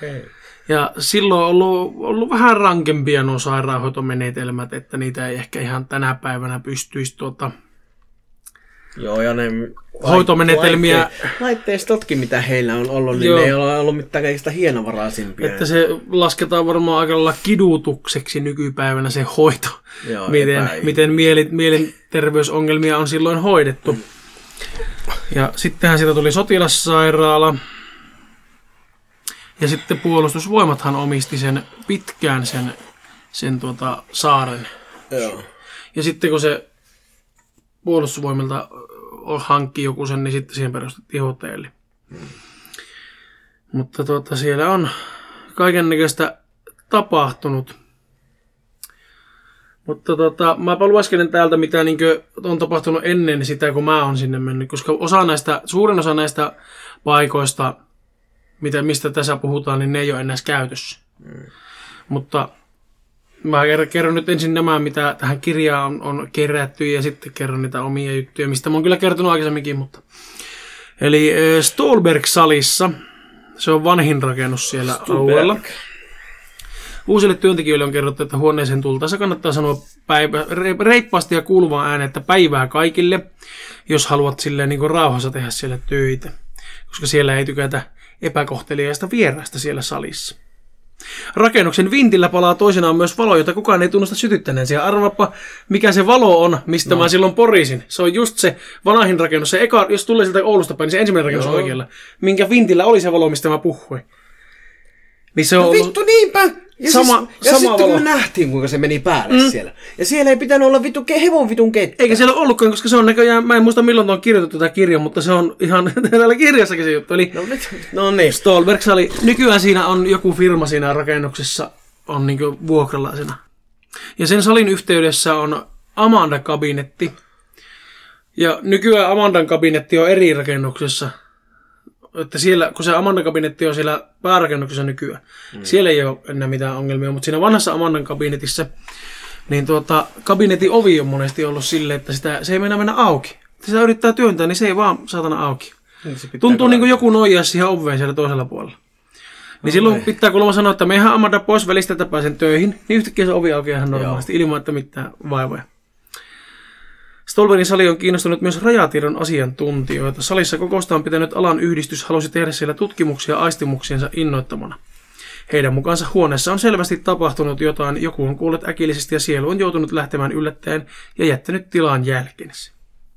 Hei. Ja silloin on ollut, ollut vähän rankempia nuo sairaanhoitomenetelmät, että niitä ei ehkä ihan tänä päivänä pystyisi tuota, Joo, ja ne Hoitomenetelmiä- laitte- Laitteistotkin, mitä heillä on ollut, niin Joo. ne ei ole ollut mitään kaikista hienovaraisimpia. että se lasketaan varmaan aika lailla kidutukseksi nykypäivänä se hoito. Joo, miten, miten mieli, mielenterveysongelmia on silloin hoidettu. Ja sittenhän siitä tuli sotilassairaala. Ja sitten puolustusvoimathan omisti sen pitkään sen, sen tuota saaren. Joo. Ja sitten kun se puolustusvoimilta hankki joku sen, niin sitten siihen perustettiin hotelli. Mutta tuota, siellä on kaiken näköistä tapahtunut. Mutta tota, mäpä lueskelen täältä, mitä niinkö on tapahtunut ennen sitä, kun mä oon sinne mennyt. Koska osa näistä, suurin osa näistä paikoista, mitä, mistä tässä puhutaan, niin ne ei ole enää käytössä. Mutta Mä ker- kerron nyt ensin nämä, mitä tähän kirjaan on, on kerätty, ja sitten kerron niitä omia juttuja, mistä mä oon kyllä kertonut aikaisemminkin. Mutta... Eli Stolberg-salissa, se on vanhin rakennus siellä alueella. Uusille työntekijöille on kerrottu, että huoneeseen tultaessa kannattaa sanoa päivä, re- reippaasti ja kuuluvaan ääneen, että päivää kaikille, jos haluat silleen niin rauhassa tehdä siellä töitä. Koska siellä ei tykätä epäkohteliaista vieraista siellä salissa. Rakennuksen vintillä palaa toisinaan myös valo, jota kukaan ei tunnusta sytyttäneen. Ja arvaappa, mikä se valo on, mistä no. mä silloin porisin. Se on just se vanhin rakennus. Se eka, jos tulee sieltä Oulusta päin, niin se ensimmäinen rakennus Joo. oikealla. Minkä vintillä oli se valo, mistä mä puhuin. Niin se on No ollut... vittu niinpä! Ja, Sama- siis, ja sama sitten valo. kun me nähtiin, kuinka se meni päälle mm. siellä. Ja siellä ei pitänyt olla vittu ke- hevon vitun kettä. Eikä siellä ollutkaan, koska se on näköjään, mä en muista milloin on kirjoitettu tämä kirja, mutta se on ihan täällä kirjassakin se juttu. Eli No, nyt, no niin. Stolbergs oli, nykyään siinä on joku firma siinä rakennuksessa, on niin vuokralaisena. Ja sen salin yhteydessä on Amanda-kabinetti. Ja nykyään Amandan kabinetti on eri rakennuksessa. Että siellä, kun se Amandan kabinetti on siellä päärakennuksessa nykyään, mm. siellä ei ole enää mitään ongelmia, mutta siinä vanhassa Amandan kabinetissa, niin tuota, kabinetin ovi on monesti ollut silleen, että sitä, se ei mennä mennä auki. Sitä yrittää työntää, niin se ei vaan saatana auki. Tuntuu niin kuin joku nojaisi siihen oveen siellä toisella puolella. Niin silloin pitää kuulemma sanoa, että mehän Amanda pois välistä, että pääsen töihin, niin yhtäkkiä se ovi aukeaa ihan normaalisti, ilman että mitään vaivoja. Stolberin sali on kiinnostunut myös rajatiedon asiantuntijoita. Salissa kokousta on pitänyt alan yhdistys halusi tehdä siellä tutkimuksia aistimuksiensa innoittamana. Heidän mukaansa huoneessa on selvästi tapahtunut jotain, joku on kuullut äkillisesti ja sielu on joutunut lähtemään yllättäen ja jättänyt tilaan jälkensä.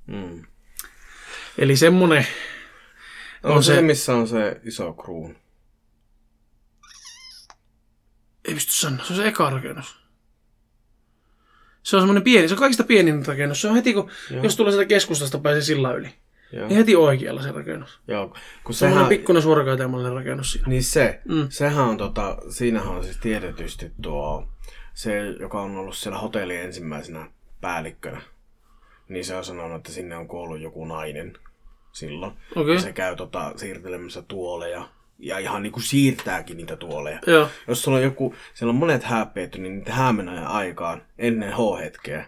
Mm. Eli semmonen On, se, se- se, missä on se iso kruun. Ei pysty sanoa, se on se eka rakennus. Se on semmoinen pieni, se on kaikista pienin rakennus. Se on heti, kun, Joo. jos tulee sieltä keskustasta pääsee sillä yli. Joo. Niin heti oikealla se rakennus. Joo. Kun Semmoinen sehän, pikkuinen suorakaitemallinen rakennus siinä. Niin se, Mm. sehän on tota, siinähän on siis tiedetysti tuo, se joka on ollut siellä hotellin ensimmäisenä päällikkönä, niin se on sanonut, että sinne on kuollut joku nainen silloin. Okei. Ja se käy tota, siirtelemässä tuoleja ja ihan niinku siirtääkin niitä tuoleja. Joo. Jos sulla on joku, siellä on monet hääpeetty, niin niitä häämenoja aikaan ennen H-hetkeä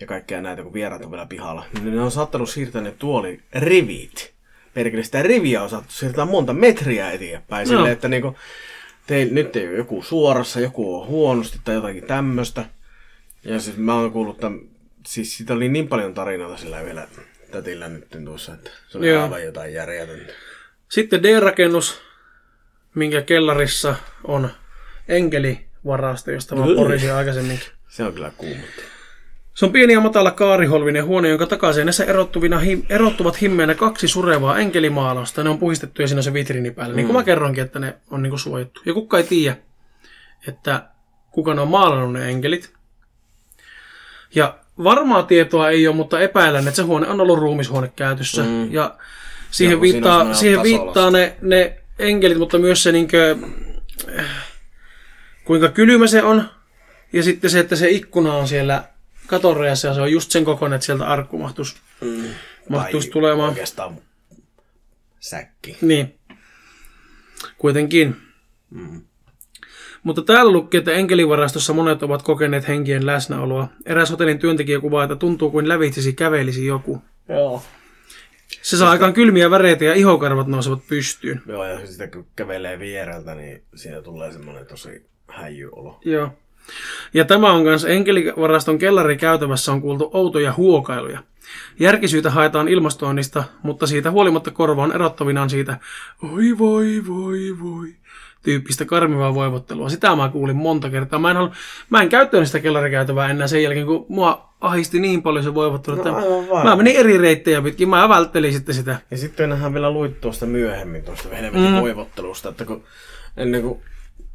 ja kaikkea näitä, kun vieraat on vielä pihalla, niin ne on saattanut siirtää ne tuolirivit. Perkele sitä riviä on saattu siirtää monta metriä eteenpäin. Joo. Silleen, että niinku, te, nyt ei ole joku suorassa, joku on huonosti tai jotakin tämmöistä. Ja siis mä oon kuullut, että siis siitä oli niin paljon tarinoita sillä yhdellä tätillä nyt tuossa, että se oli Joo. aivan jotain järjetöntä. Sitten D-rakennus, minkä kellarissa on enkelivarasto, josta mä porisin aikaisemminkin. Se on kyllä kuumutta. Se on pieni ja matala kaariholvinen huone, jonka takaseinässä erottuvina him, erottuvat himmeenä kaksi surevaa enkelimaalausta. Ne on puhistettu ja siinä on se vitriini päällä. Niin kuin mä kerronkin, että ne on niin kuin suojattu. Ja kuka ei tiedä, että kuka ne on maalannut ne enkelit. Ja varmaa tietoa ei ole, mutta epäilen, että se huone on ollut ruumishuone käytössä. Mm. Ja siihen on viittaa, siihen tasolla. viittaa ne, ne enkelit, mutta myös se niinkö, äh, kuinka kylmä se on. Ja sitten se, että se ikkuna on siellä katorajassa ja se on just sen kokoinen, että sieltä arkku mahtuisi, Mm. mahtuisi tulemaan. Oikeastaan säkki. Niin. Kuitenkin. Mm. Mutta täällä lukee, että enkelivarastossa monet ovat kokeneet henkien läsnäoloa. Eräs hotellin työntekijä kuvaa, että tuntuu kuin lävitsisi kävelisi joku. Joo. Se saa aikaan kylmiä väreitä ja ihokarvat nousevat pystyyn. Joo, ja sitten kun kävelee viereltä, niin siinä tulee semmoinen tosi häijyolo. Joo. Ja tämä on myös enkelivaraston kellarikäytävässä on kuultu outoja huokailuja. Järkisyytä haetaan ilmastoinnista, mutta siitä huolimatta korva on erottavinaan siitä oi voi voi voi tyyppistä karmivaa voivottelua. Sitä mä kuulin monta kertaa. Mä en, halua, mä en käyttänyt sitä kellarikäytävää enää sen jälkeen, kun mua ahisti niin paljon se voivottelu, No että mä menin eri reittejä pitkin. Mä välttelin sitten sitä. Ja sitten nähdään vielä luit tuosta myöhemmin tuosta helvetin mm. voivottelusta, että kun ennen kuin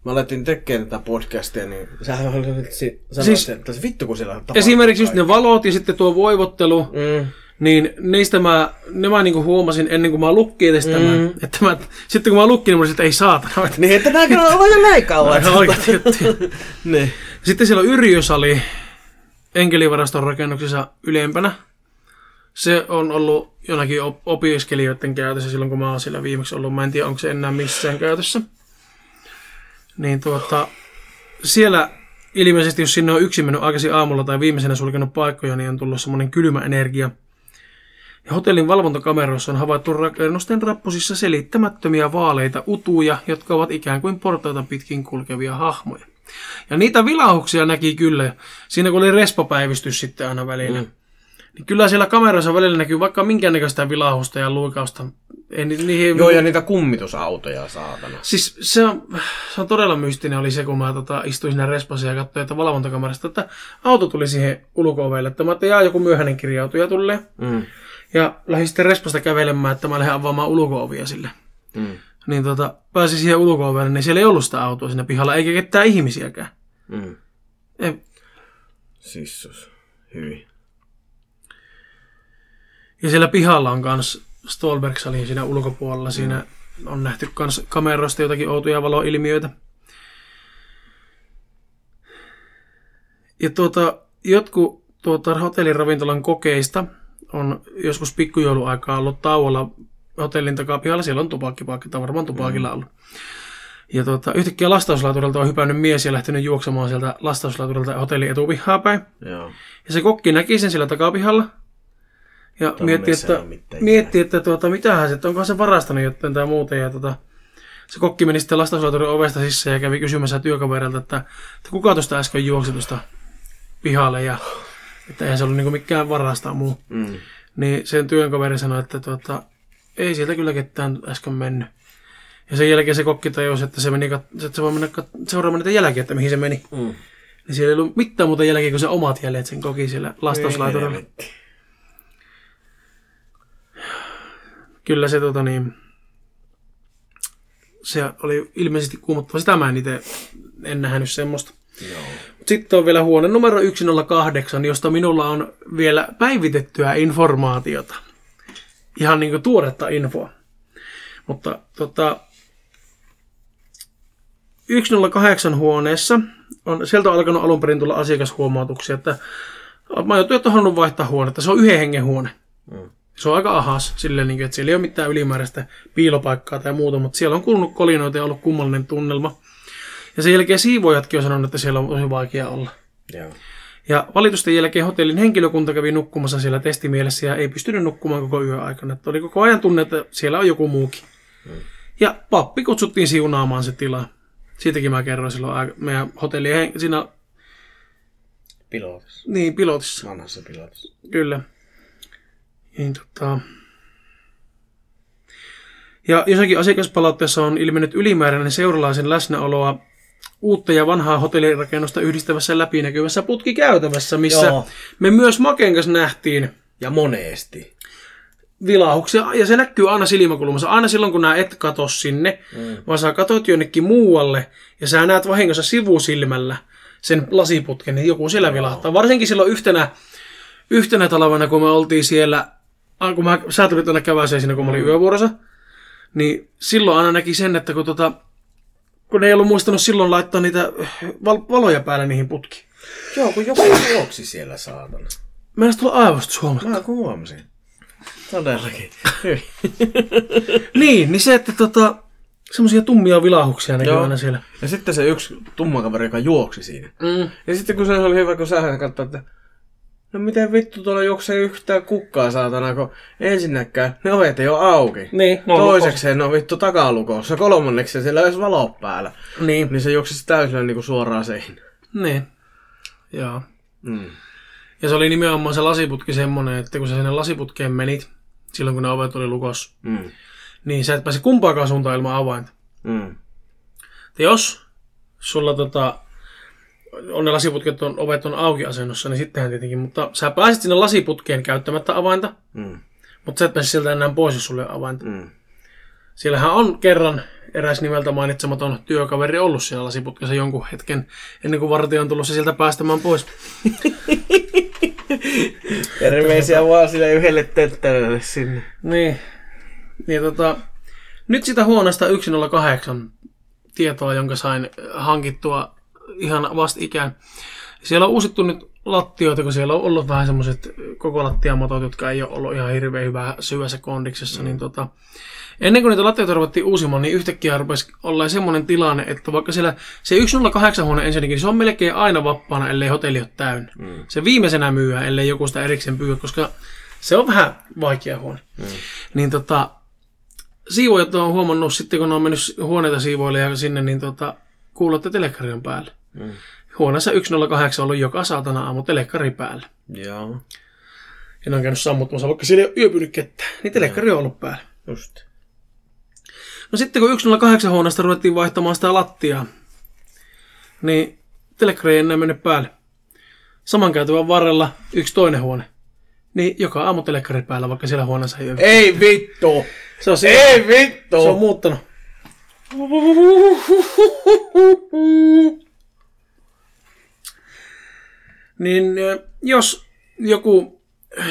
me alettiin tekemään tätä podcastia, niin sähän oli nyt si- sanoit, Siis- että vittu kun siellä tapahtuu Esimerkiksi just ne valot ja sitten tuo voivottelu. Mm. Niin niistä mä, ne mä niinku huomasin ennen kuin mä lukkiin tästä, mm. mä, että mä, sitten kun mä lukkiin, niin mä olisin, että ei saatana. Että Niin, että nääkö on ollut jo näin kauan. niin. Sitten siellä on Yrjösali enkelivaraston rakennuksessa ylempänä. Se on ollut jonakin op- opiskelijoiden käytössä silloin, kun mä oon siellä viimeksi ollut. Mä en tiedä, onko se enää missään käytössä. Niin tuota, siellä ilmeisesti, jos sinne on yksin mennyt aikaisin aamulla tai viimeisenä sulkenut paikkoja, niin on tullut semmoinen kylmä energia. Ja hotellin valvontakameroissa on havaittu rakennusten rappusissa selittämättömiä vaaleita utuja, jotka ovat ikään kuin portaita pitkin kulkevia hahmoja. Ja niitä vilahuksia näki kyllä. Siinä kun oli respapäivystys sitten aina välillä. Mm. Niin kyllä siellä kamerassa välillä näkyy vaikka minkäännäköistä vilahusta ja luikausta. Ei, ni- niihin, Joo, ja niitä kummitusautoja, saatana. Siis se on, se on todella mystinen oli se, kun mä tota, istuin siinä respassa ja katsoin, että valvontakamerasta, että auto tuli siihen ulko että mä että jaa, joku myöhäinen kirjautuja tulee. Mm. Ja lähdin sitten respasta kävelemään, että mä lähden avaamaan ulko-ovia sille. Mm. Niin tota, pääsin siihen ulko niin siellä ei ollut sitä autoa siinä pihalla, eikä ketään ihmisiäkään. Mm. Ei, Sissus. Hyvin. Ja siellä pihalla on kans Stolberg-salin siinä ulkopuolella. Siinä on nähty kans kameroista jotakin outoja valoilmiöitä. Ja tuota, jotkut tuota, hotellin ravintolan kokeista on joskus pikkujouluaikaa ollut tauolla hotellin takapihalla. Siellä on tupakkipaikka, tai varmaan tupakilla ollut. Ja tuota, yhtäkkiä lastauslaiturilta on hypännyt mies ja lähtenyt juoksemaan sieltä lastauslaiturilta hotellin etupihaa päin. Joo. Ja se kokki näki sen siellä takapihalla. Ja mietti, meissä ei että, mietti, että tuota, mitähän se, onkohan se varastanut jotain tai muuta. Ja tuota, se kokki meni sitten lastauslaiturin ovesta sisään ja kävi kysymässä työkaverilta, että, että kuka tuosta äsken juoksi tuosta pihalle ja että eihän se ollut niinku mikään varasta muu. Mm. Niin sen työkaveri sanoi, että tuota, ei sieltä kyllä ketään äsken mennyt. Ja sen jälkeen se kokki tajusi, että se, meni kat- että se voi mennä kat- seuraamaan niitä jälkiä, että mihin se meni. Mm. Niin siellä ei ollut mitään muuta jälkeä kuin se omat jäljet sen koki siellä lastauslaiturilla. Helvetti. Kyllä se tota niin, se oli ilmeisesti kuumottava. Sitä mä en itse en nähnyt semmoista. Joo. Sitten on vielä huone numero 108, josta minulla on vielä päivitettyä informaatiota. Ihan niin kuin tuoretta infoa. Mutta tota, 108 huoneessa on, sieltä on alkanut alun perin tulla asiakashuomautuksia, että majoittajat on halunnut vaihtaa huonetta. Se on yhden hengen huone. Mm. Se on aika ahas, silleen, niin kuin, että siellä ei ole mitään ylimääräistä piilopaikkaa tai muuta, mutta siellä on kuulunut kolinoita ja ollut kummallinen tunnelma. Ja sen jälkeen siivoojatkin on sanonut, että siellä on tosi vaikea olla. Joo. Ja valitusten jälkeen hotellin henkilökunta kävi nukkumassa siellä testimielessä ja ei pystynyt nukkumaan koko yön aikana. Että oli koko ajan tunne, että siellä on joku muukin. Ja pappi kutsuttiin siunaamaan se tila. Siitäkin mä kerroin silloin aika- meidän hotellin hen- siinä, Pilotis. niin pilotissa. Vanhassa pilotis. Kyllä. Niin, tota... Ja jossakin asiakaspalautteessa on ilmennyt ylimääräinen seuralaisen läsnäoloa uutta ja vanhaa hotellirakennusta yhdistävässä läpinäkyvässä putkikäytävässä, missä Joo. me myös Maken kanssa nähtiin Ja monesti. vilahuksia, ja se näkyy aina silmäkulmassa. Aina silloin, kun nää et kato sinne, mm. vaan sä katot jonnekin muualle, ja sä näet vahingossa sivusilmällä sen lasiputken, niin joku siellä vilahtaa. Varsinkin silloin yhtenä, yhtenä talvena, kun me oltiin siellä, ah, kun mä, sä tulit tuonne käväseen siinä, kun mä olin yövuorossa, niin silloin aina näki sen, että kun, tota, kun ne ei ollut muistanut silloin laittaa niitä val- valoja päälle niihin putkiin. Joo, kun joku juoksi siellä saatana. Mä en tulla aivosta Suomesta. Mä kun huomasin. Todellakin. Niin, niin se, että tota, semmoisia tummia vilahuksia näkyy aina siellä. Ja sitten se yksi tumma kaveri, joka juoksi siinä. Mm. Ja sitten kun se oli hyvä, kun sä katsoit, että no miten vittu tuolla juoksee yhtään kukkaa saatana, kun ensinnäkään ne ovet ei ole auki. Niin, no, Toisekseen ne on vittu takalukossa. Kolmanneksi siellä ei edes valo päällä. Niin, Niin se juoksisi täysillä niinku suoraan seinään. niin. Joo. Mm. Ja se oli nimenomaan se lasiputki semmonen, että kun sä sinne lasiputkeen menit, silloin kun ne ovet oli lukossa, Mm. niin sä et pääse kumpaakaan suuntaan ilman avainta. Mm. Ja jos sulla tota, on ne lasiputket, on, ovet on auki asennossa, niin sittenhän tietenkin, mutta sä pääset sinne lasiputkeen käyttämättä avainta, Mm. mutta sä et pääse sieltä enää pois, jos sulle avainta. Mm. Siellähän on kerran eräs nimeltä mainitsematon työkaveri ollut siellä lasiputkessa jonkun hetken, ennen kuin vartija on tullut se sieltä päästämään pois. Terveisiä vaan sille yhdelle tötterölle sinne. Niin. niin tota, nyt sitä huoneesta 108 tietoa, jonka sain hankittua ihan vastikään. Siellä on uusittu nyt lattioita, kun siellä on ollut vähän semmoiset koko lattiamatot, jotka ei ole ollut ihan hirveän hyvää syvässä kondiksessa, mm. niin tota, ennen kuin niitä lattioita ruvettiin uusimaan, niin yhtäkkiä rupesi olla semmoinen tilanne, että vaikka siellä se 108 huone ensinnäkin, niin se on melkein aina vapaana, ellei hotelli ole täynnä. Mm. Se viimeisenä myyä, ellei joku sitä erikseen pyy, koska se on vähän vaikea huone. Mm. Niin tota, siivoojat on huomannut sitten, kun ne on mennyt huoneita siivoille ja sinne, niin tota, kuuluu, että telekkari on päällä. Mm. Huoneessa 108 on ollut joka saatana aamu telekkari päällä. Joo. Ja ne on käynyt sammuttamassa, vaikka siellä ei ole yöpynyt ketään. Niin telekkari on ollut päällä. Just. No sitten kun 108 huoneesta ruvettiin vaihtamaan sitä lattiaa, niin telekkari ei enää mennyt päälle. Saman käytävän varrella yksi toinen huone. Niin joka aamu telekkari päällä, vaikka siellä huoneessa ei ole. Ei vittu! Se on, siinä, Ei vittu! se on muuttanut. Niin jos joku eh,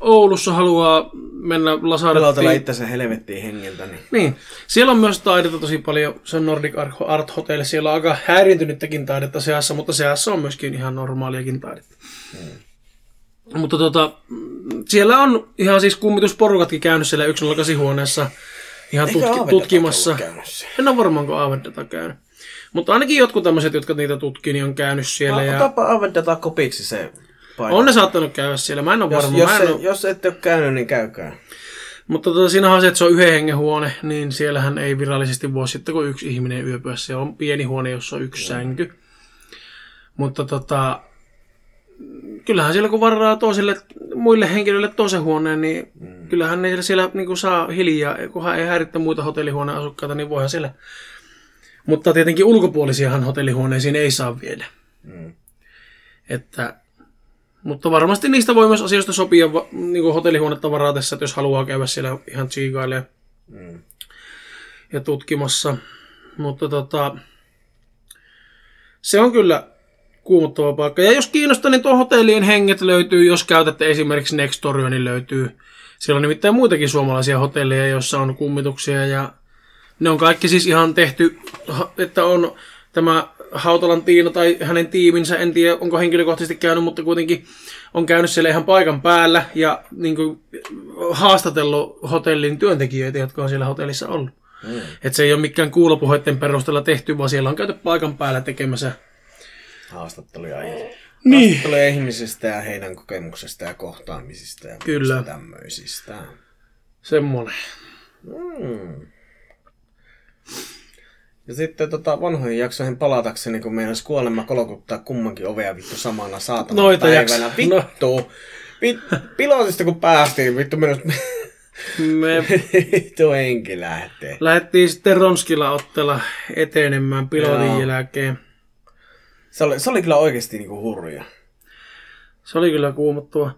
Oulussa haluaa mennä Lasarettiin, itsensä helvettiin hengeltä, niin... niin, siellä on myös taidetta tosi paljon. Se on Nordic Art Hotel. Siellä on aika häiriintynyttäkin taidetta seassa, mutta seassa on myöskin ihan normaaliakin taidetta. Hmm. Mutta tota, siellä on ihan siis kummitusporukatkin käynyt siellä 108 huoneessa ihan tutki- tutkimassa. En ole varmaan, kun Aavedata käynyt. Mutta ainakin jotkut tämmöiset, jotka niitä tutkii, niin on käynyt siellä. Ja Otapa Avedata kopiksi se paikka. on ne saattanut käydä siellä. Mä en ole Jos, varma. jos, en ole... jos ette ole käynyt, niin käykää. Mutta tota, siinä on se, että se on yhden hengen huone, niin siellähän ei virallisesti voi sitten, kun yksi ihminen yöpyä. Se on pieni huone, jossa on yksi sänky. Mutta tota, kyllähän siellä kun varaa toisille muille henkilöille toisen huoneen, niin mm. kyllähän ne siellä niin kuin saa hiljaa, kunhan ei häirittä muita hotellihuoneen asukkaita, niin voihan siellä. Mutta tietenkin ulkopuolisiahan hotellihuoneisiin ei saa viedä. Mm. Että, mutta varmasti niistä voi myös asioista sopia niin kuin hotellihuonetta varatessa, että jos haluaa käydä siellä ihan tsiigailemaan Mm. ja tutkimassa. Mutta tota, se on kyllä kuumottava paikka. Ja jos kiinnostaa, niin tuo hotellien henget löytyy, jos käytätte esimerkiksi Nextoria, niin löytyy. Siellä on nimittäin muitakin suomalaisia hotelleja, joissa on kummituksia ja ne on kaikki siis ihan tehty, että on tämä Hautalan Tiina tai hänen tiiminsä, en tiedä onko henkilökohtaisesti käynyt, mutta kuitenkin on käynyt siellä ihan paikan päällä ja niin kuin, haastatellut hotellin työntekijöitä, jotka on siellä hotellissa ollut. Mm. Että se ei ole mikään kuulopuheiden perusteella tehty, vaan siellä on käyty paikan päällä tekemässä. Haastatteluja, Niin. haastatteluja ihmisistä ja heidän kokemuksista ja kohtaamisista ja Kyllä. tämmöisistä. Semmonen. Mm. Ja sitten tota, vanhoihin jaksoihin palatakseni, kun meinas kuolema kolokuttaa kummankin ovea vittu samana saatana Noita päivänä. jakso- Vittu! Vit, pilotista kun päästiin, vittu minus... Me vittu henki lähtee. lähdettiin sitten Ronskilla ottella etenemään pilotin Joo. jälkeen. Se oli, se oli kyllä oikeasti niinku hurja. Se oli kyllä kuumottava.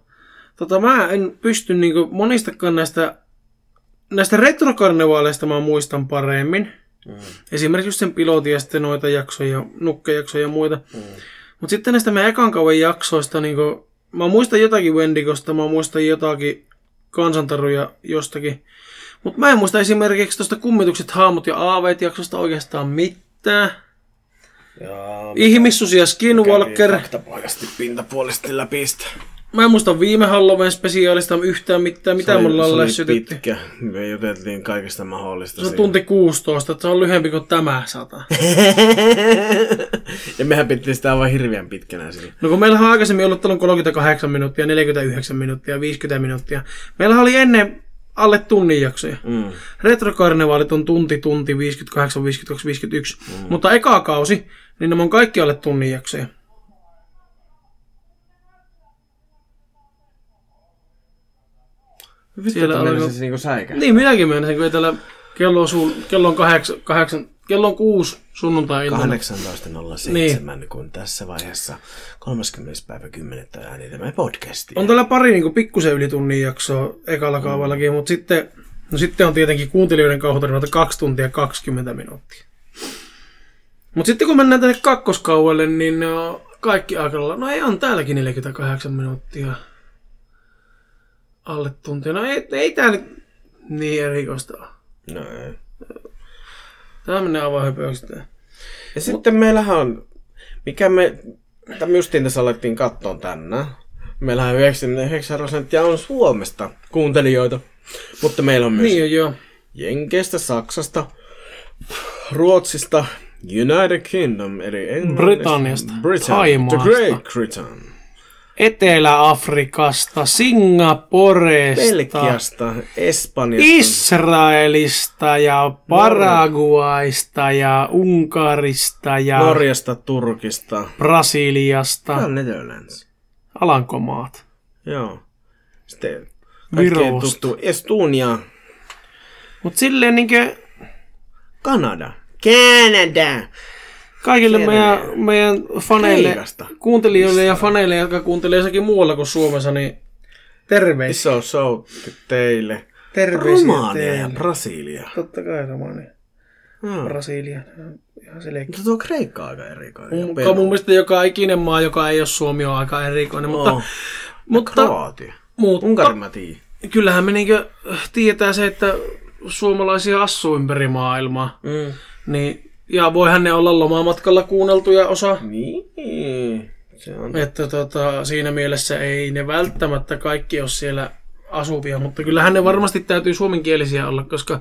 Tota, mä en pysty niinku monistakaan näistä, näistä retrokarnevaaleista mä muistan paremmin. Mm. Esimerkiksi just sen pilotin ja sitten noita jaksoja, nukkejaksoja ja muita. Mm. Mutta sitten näistä meidän ekan kauan jaksoista, niin kun, mä muistan jotakin Wendigosta, mä muistan jotakin kansantaruja jostakin. Mutta mä en muista esimerkiksi tuosta kummitukset, haamut ja aaveet jaksosta oikeastaan mitään. Ja Ihmissusi ja Skinwalker. Faktapohjasti pintapuolisesti läpi sitä. Mä en muista viime Halloween spesiaalista yhtään mitään, mitä oli- me se oli pitkä. Me juteltiin kaikesta mahdollista. Se on siinä. tunti 16, että se on lyhyempi kuin tämä sata. ja mehän pidettiin sitä aivan hirveän pitkänä sillä. No kun meillä on aikaisemmin ollut täällä 38 minuuttia, 49 minuuttia, 50 minuuttia. Meillä oli ennen alle tunnin jaksoja. Mm. Retrokarnevaalit on tunti, tunti, 58, 52, 51. Mm. Mutta eka kausi, niin nämä on kaikki alle tunnin jaksoja. Vittu, Siellä alko... se niinku säikä. Niin, minäkin menisin, kun ei täällä kello on, sul, kello on, kahdeksan, kahdeksan, kello on kuusi sunnuntai-iltana. 18.07, niin. kun tässä vaiheessa 30. päivä 10. äänitämme podcastia. On täällä pari niin pikkusen yli tunnin jaksoa ekalla kaavallakin, mutta sitten, no sitten on tietenkin kuuntelijoiden kauhutarinoita 2 tuntia 20 minuuttia. Mutta sitten kun mennään tänne kakkoskauelle, niin ne on kaikki aika lailla, no ei on täälläkin 48 minuuttia alle tuntia. No ei, ei tää nyt niin erikoista ole. No ei. Tää menee aivan höpöksi tää. Ja sitten meillähän on, mikä me, mitä me justiin tässä alettiin katsoa tänään. Meillähän 99 prosenttia on Suomesta kuuntelijoita. Mutta meillä on myös Niin joo. Jenkeistä, Saksasta, Ruotsista, United Kingdom, eli Englannista, Britanniasta, Britain, the. Great Britain, Etelä-Afrikasta, Singaporesta, Belgiasta, Espanjasta, Israelista ja Paraguaista ja Unkarista ja Norjasta, Turkista, Brasiliasta, ja Netherlands. Alankomaat. Joo. Sitten kaikkein tuttu Estonia, Mut silleen niinkö Kanada. Canada. kaikille meidän, meidän faneille, Kreikasta. kuuntelijoille ja faneille, jotka kuuntelee jossakin muualla kuin Suomessa, niin terveisiä. Iso show teille. Terveisiä Romania ja teille. Brasilia. Totta kai Romania. Hmm. Brasilia. Ihan selkeä. Mutta tuo Kreikka aika erikoinen. Ja Mun, mun mielestä joka ikinen maa, joka ei ole Suomi, on aika erikoinen. Mutta, Oh. mutta, Kroatia. mutta Unkarin mä tiedän. kyllähän me niinkö tietää se, että suomalaisia assuu ympäri maailmaa. Mm. Niin, ja voihan ne olla lomamatkalla kuunneltuja osa. Niin. Se on. Että tota, siinä mielessä ei ne välttämättä kaikki ole siellä asuvia, mutta kyllähän ne varmasti täytyy suomenkielisiä olla, koska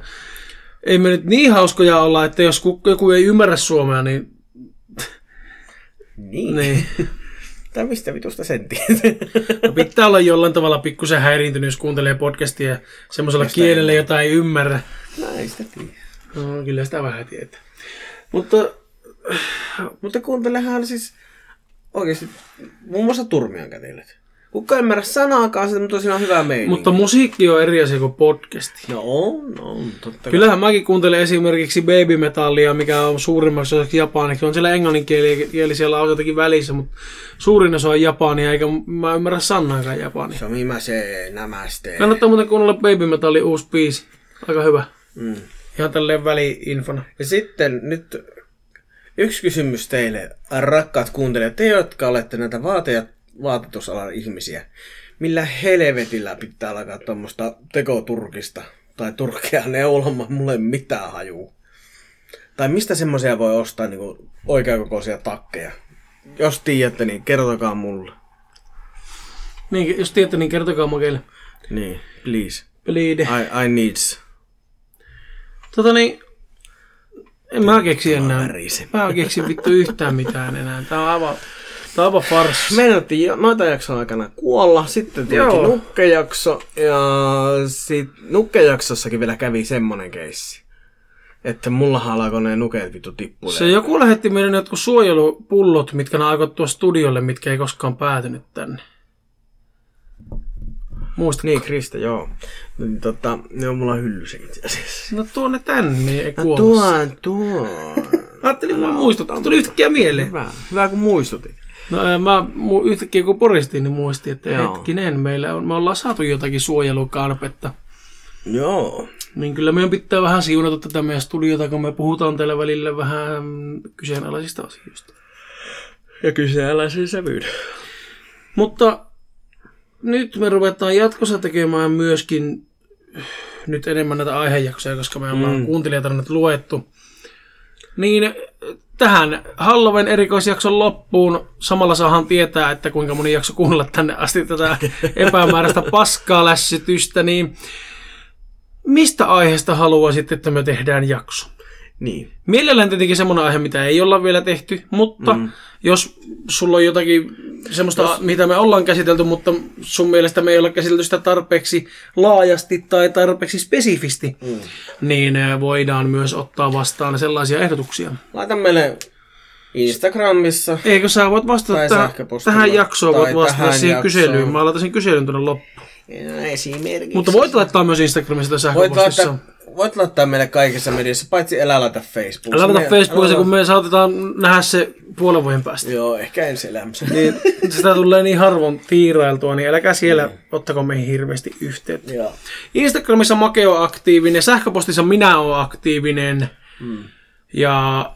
ei me nyt niin hauskoja olla, että jos ku- joku ei ymmärrä suomea, niin, Niin. niin Tai mistä vitusta sen no pitää olla jollain tavalla pikkusen häiriintynyt, jos kuuntelee podcastia semmoisella kielellä, jota ei ymmärrä. Näin sitä tiedät. No, kyllä sitä vähän tietää. Mutta Mutta kuuntelehan siis oikeasti muun muassa Turmion kätilöt. Kuka ei ymmärrä sanaakaan sitä, mutta siinä on hyvä meininki. mutta musiikki on eri asia kuin podcasti. No on, on, totta. Kyllähän mäkin kuuntelen esimerkiksi Baby Metallia, mikä on suurimmaksi osaksi japaniksi. On siellä englanninkielisiä lauteitakin välissä, mutta suurin osa on japania, eikä mä ymmärrä sanaakaan japania. Samimase, namaste. Kannattaa muuten kuunnella Baby Metallin uusi biisi. Aika hyvä. Mm. Ihan tälleen väliinfona. Ja sitten nyt yksi kysymys teille, rakkaat kuuntelijat, te jotka olette näitä vaate- vaatetusalan ihmisiä. Millä helvetillä pitää alkaa tuommoista tekoturkista tai turkea neuloma, mulle ei mitään hajuu. Tai mistä semmoisia voi ostaa niin oikeakokoisia takkeja? Jos tiedätte, niin kertokaa mulle. Niin, jos tiedätte, niin kertokaa makeille. Niin, please. Please. I, I needs. Tota niin, en mä keksi enää. Mä en keksi vittu yhtään mitään enää. Tää on aivan, tää on aivan farssi. Meinattiin noita jakson aikana kuolla, sitten Joo. nukkejakso, ja sit nukkejaksossakin vielä kävi semmonen keissi. Että mullahan alkoi ne nukeet vittu tippuille. Se joku lähetti meille jotkut suojelupullot, mitkä ne aikoi tuoda studiolle, mitkä ei koskaan päätynyt tänne. Muista. Niin, Krista, joo. Niin, tota, ne on mulla hyllyssä itse asiassa. No tuo ne tänne, niin ei No, tuon, tuon. Ajattelin, mä muistuttaa. Tuli yhtäkkiä mieleen. Hyvä, hyvä kun muistutit. No mä mu- yhtäkkiä kun poristin, niin muistin, että Joo. hetkinen, meillä on, me ollaan saatu jotakin suojelukarpetta. Joo. Niin kyllä meidän pitää vähän siunata tätä meidän studiota, kun me puhutaan täällä välillä vähän mm, kyseenalaisista asioista. Ja kyseenalaisen sävyyn. Mutta nyt me ruvetaan jatkossa tekemään myöskin nyt enemmän näitä aihejaksoja, koska me ollaan mm. kuuntelijatarannat luettu. Niin äh, tähän Halloween erikoisjakson loppuun samalla saahan tietää, että kuinka moni jakso kuunnella tänne asti tätä epämääräistä paskaa lässytystä, niin mistä aiheesta haluaisit, että me tehdään jakso? Niin. Mielellään tietenkin semmoinen aihe, mitä ei olla vielä tehty, mutta mm. Jos sulla on jotakin semmoista, jos... mitä me ollaan käsitelty, mutta sun mielestä me ei olla käsitelty sitä tarpeeksi laajasti tai tarpeeksi spesifisti, mm. niin voidaan myös ottaa vastaan sellaisia ehdotuksia. Laita meille Instagramissa. Eikö sä voit vastata tähän, tähän jaksoon, voit vastata siihen jaksoon. kyselyyn. Mä laitan sen kyselyn tuonne loppuun. No, esimerkiksi. Mutta voit laittaa myös Instagramissa tai Voit sähköpostissa. laittaa, voit laittaa meille kaikissa mediassa, paitsi älä laita Facebookissa. Älä laita Facebookissa, kun me saatetaan nähdä se puolen vuoden päästä. Joo, ehkä ensi elämässä. niin sitä tulee niin harvoin tiirailtua, niin älkää siellä mm. ottako meihin hirveästi yhteyttä. Joo. Instagramissa Make on aktiivinen, sähköpostissa minä olen aktiivinen mm. ja äh,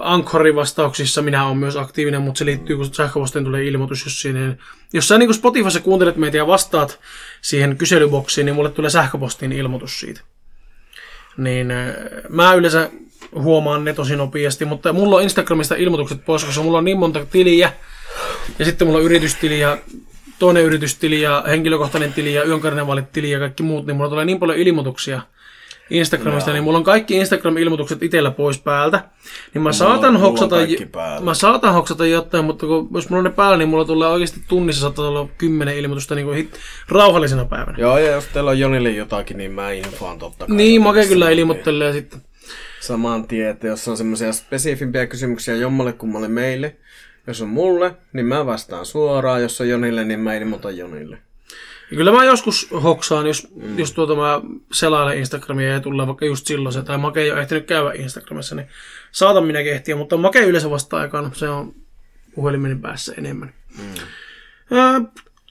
Anchorin vastauksissa minä olen myös aktiivinen, mutta se liittyy, kun sähköpostiin tulee ilmoitus, jos siinä, jos sä niin Spotifyssa kuuntelet meitä ja vastaat siihen kyselyboksiin, niin mulle tulee sähköpostiin ilmoitus siitä. Niin mä yleensä huomaan ne tosi nopeasti, mutta mulla on Instagramista ilmoitukset pois, koska mulla on niin monta tiliä, ja sitten mulla on yritystili ja toinen yritystili ja henkilökohtainen tili ja yönkarnevaalit tili ja kaikki muut, niin mulla tulee niin paljon ilmoituksia Instagramista, niin mulla on kaikki Instagram-ilmoitukset itsellä pois päältä. Niin mä saatan mulla hoksata, päällä. mä saatan hoksata jotain, mutta kun, jos mulla on ne päällä, niin mulla tulee oikeasti tunnissa saattaa olla kymmenen ilmoitusta niin kuin hit, rauhallisena päivänä. Joo, ja jos teillä on Jonille jotakin, niin mä infoan totta kai. Niin, Make kyllä ilmoittelee sitten. Saman tien, että jos on semmoisia spesifimpiä kysymyksiä jommalle kummalle meille, jos on mulle, niin mä vastaan suoraan. Jos on Jonille, niin mä ilmoitan Jonille. Ja kyllä mä joskus hoksaan, jos, mm. jos tuota mä selailen Instagramia ja tulee vaikka just silloin se, tai Make ei ole ehtinyt käydä Instagramissa, niin saatan minäkin ehtiä, mutta Make yleensä vasta aikaan, se on puhelimeni päässä enemmän. Mm. Ja,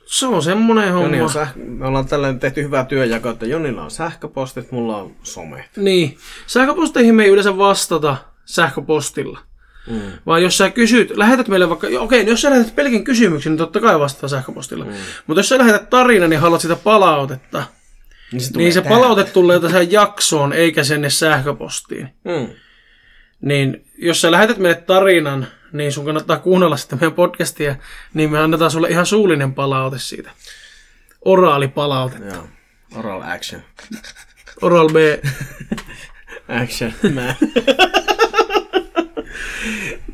se on semmonen homma. Joni on säh- me ollaan tällainen tehty hyvää työjakoa, että Jonilla on sähköpostit, mulla on somet. Niin. Sähköposteihin me ei yleensä vastata sähköpostilla. Mm. Vaan jos sä kysyt, lähetät meille vaikka, okei, okay, jos sä lähetät pelkin kysymyksen, niin totta kai vastaa sähköpostilla. Mm. Mutta jos sä lähetät tarina, niin haluat sitä palautetta. Niin se, Niin se palaute tulee tähän jaksoon, eikä sinne sähköpostiin. Mm. Niin jos sä lähetät meille tarinan, niin sun kannattaa kuunnella sitten meidän podcastia, niin me annetaan sulle ihan suullinen palaute siitä. Oraali palaute. Joo. Oral action. Oral B. Action. Mä.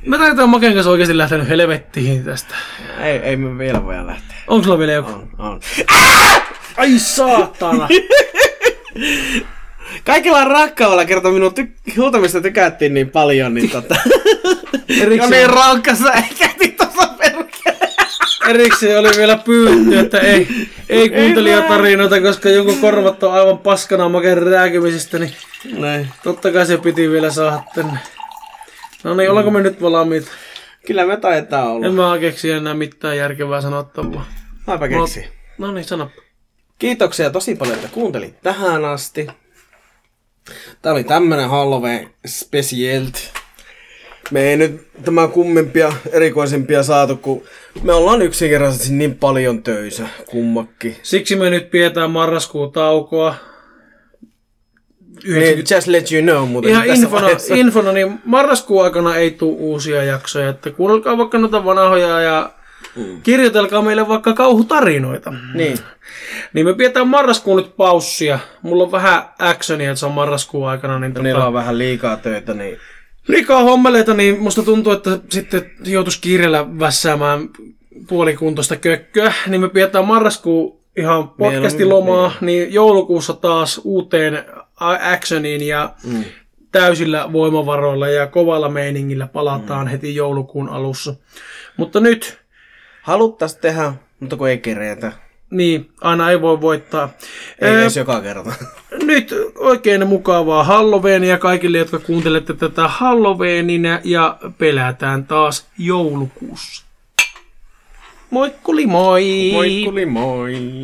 Mä taitaan Maken kanssa oikeasti lähtenyt helvettiin tästä. ei, ei me vielä voida lähteä. Onko sulla vielä joku? On, on. Ai saatana! Kaikilla rakkaudella kertoo minun ty- huutamista tykättiin niin paljon, niin tota... Erikseen- Joni rankkassa ehkäti tuossa perkele. Erikseen oli vielä pyydetty, että ei, ei kuuntelijatarinoita, koska jonkun korvat on aivan paskana Maken rääkymisestä, niin Näin. totta kai se piti vielä saada tänne. No niin, ollaanko me nyt valmiita? Kyllä me taitaa olla. En mä keksi enää mitään järkevää sanottavaa. Mäpä keksi. No niin, sano. Kiitoksia tosi paljon, että kuuntelit tähän asti. Tää oli tämmönen Halloween specialt. Me ei nyt tämä kummempia, erikoisempia saatu, kun me ollaan yksinkertaisesti niin paljon töissä kummakki. Siksi me nyt pidetään marraskuun taukoa. Niin, just let you know, mutta Ihan infona, vaiheessa- infona, niin marraskuun aikana ei tule uusia jaksoja. Että kuunnelkaa vaikka noita vanhoja ja Mm. kirjoitelkaa meille vaikka kauhutarinoita. Niin. Niin me pidetään marraskuun nyt paussia. Mulla on vähän actionia, että se on marraskuun aikana. Niin Kun niillä tota, on vähän liikaa töitä, niin liikaa hommeleita, niin musta tuntuu, että sitten joutuisi kiireellä vässäämään puolikuntoista kökköä. Niin me pidetään marraskuun ihan podcastilomaa, niin joulukuussa taas uuteen actioniin ja mm. täysillä voimavaroilla ja kovalla meiningillä palataan mm. heti joulukuun alussa. Mutta nyt, haluttais tehdä, mutta kun ei keretä. niin, aina ei voi voittaa. Ei Ää, edes joka kerta. nyt oikein mukavaa Halloweenia kaikille, jotka kuuntelette tätä Halloweenina ja pelätään taas joulukuussa. Moikkuli moi! Moikkuli moi!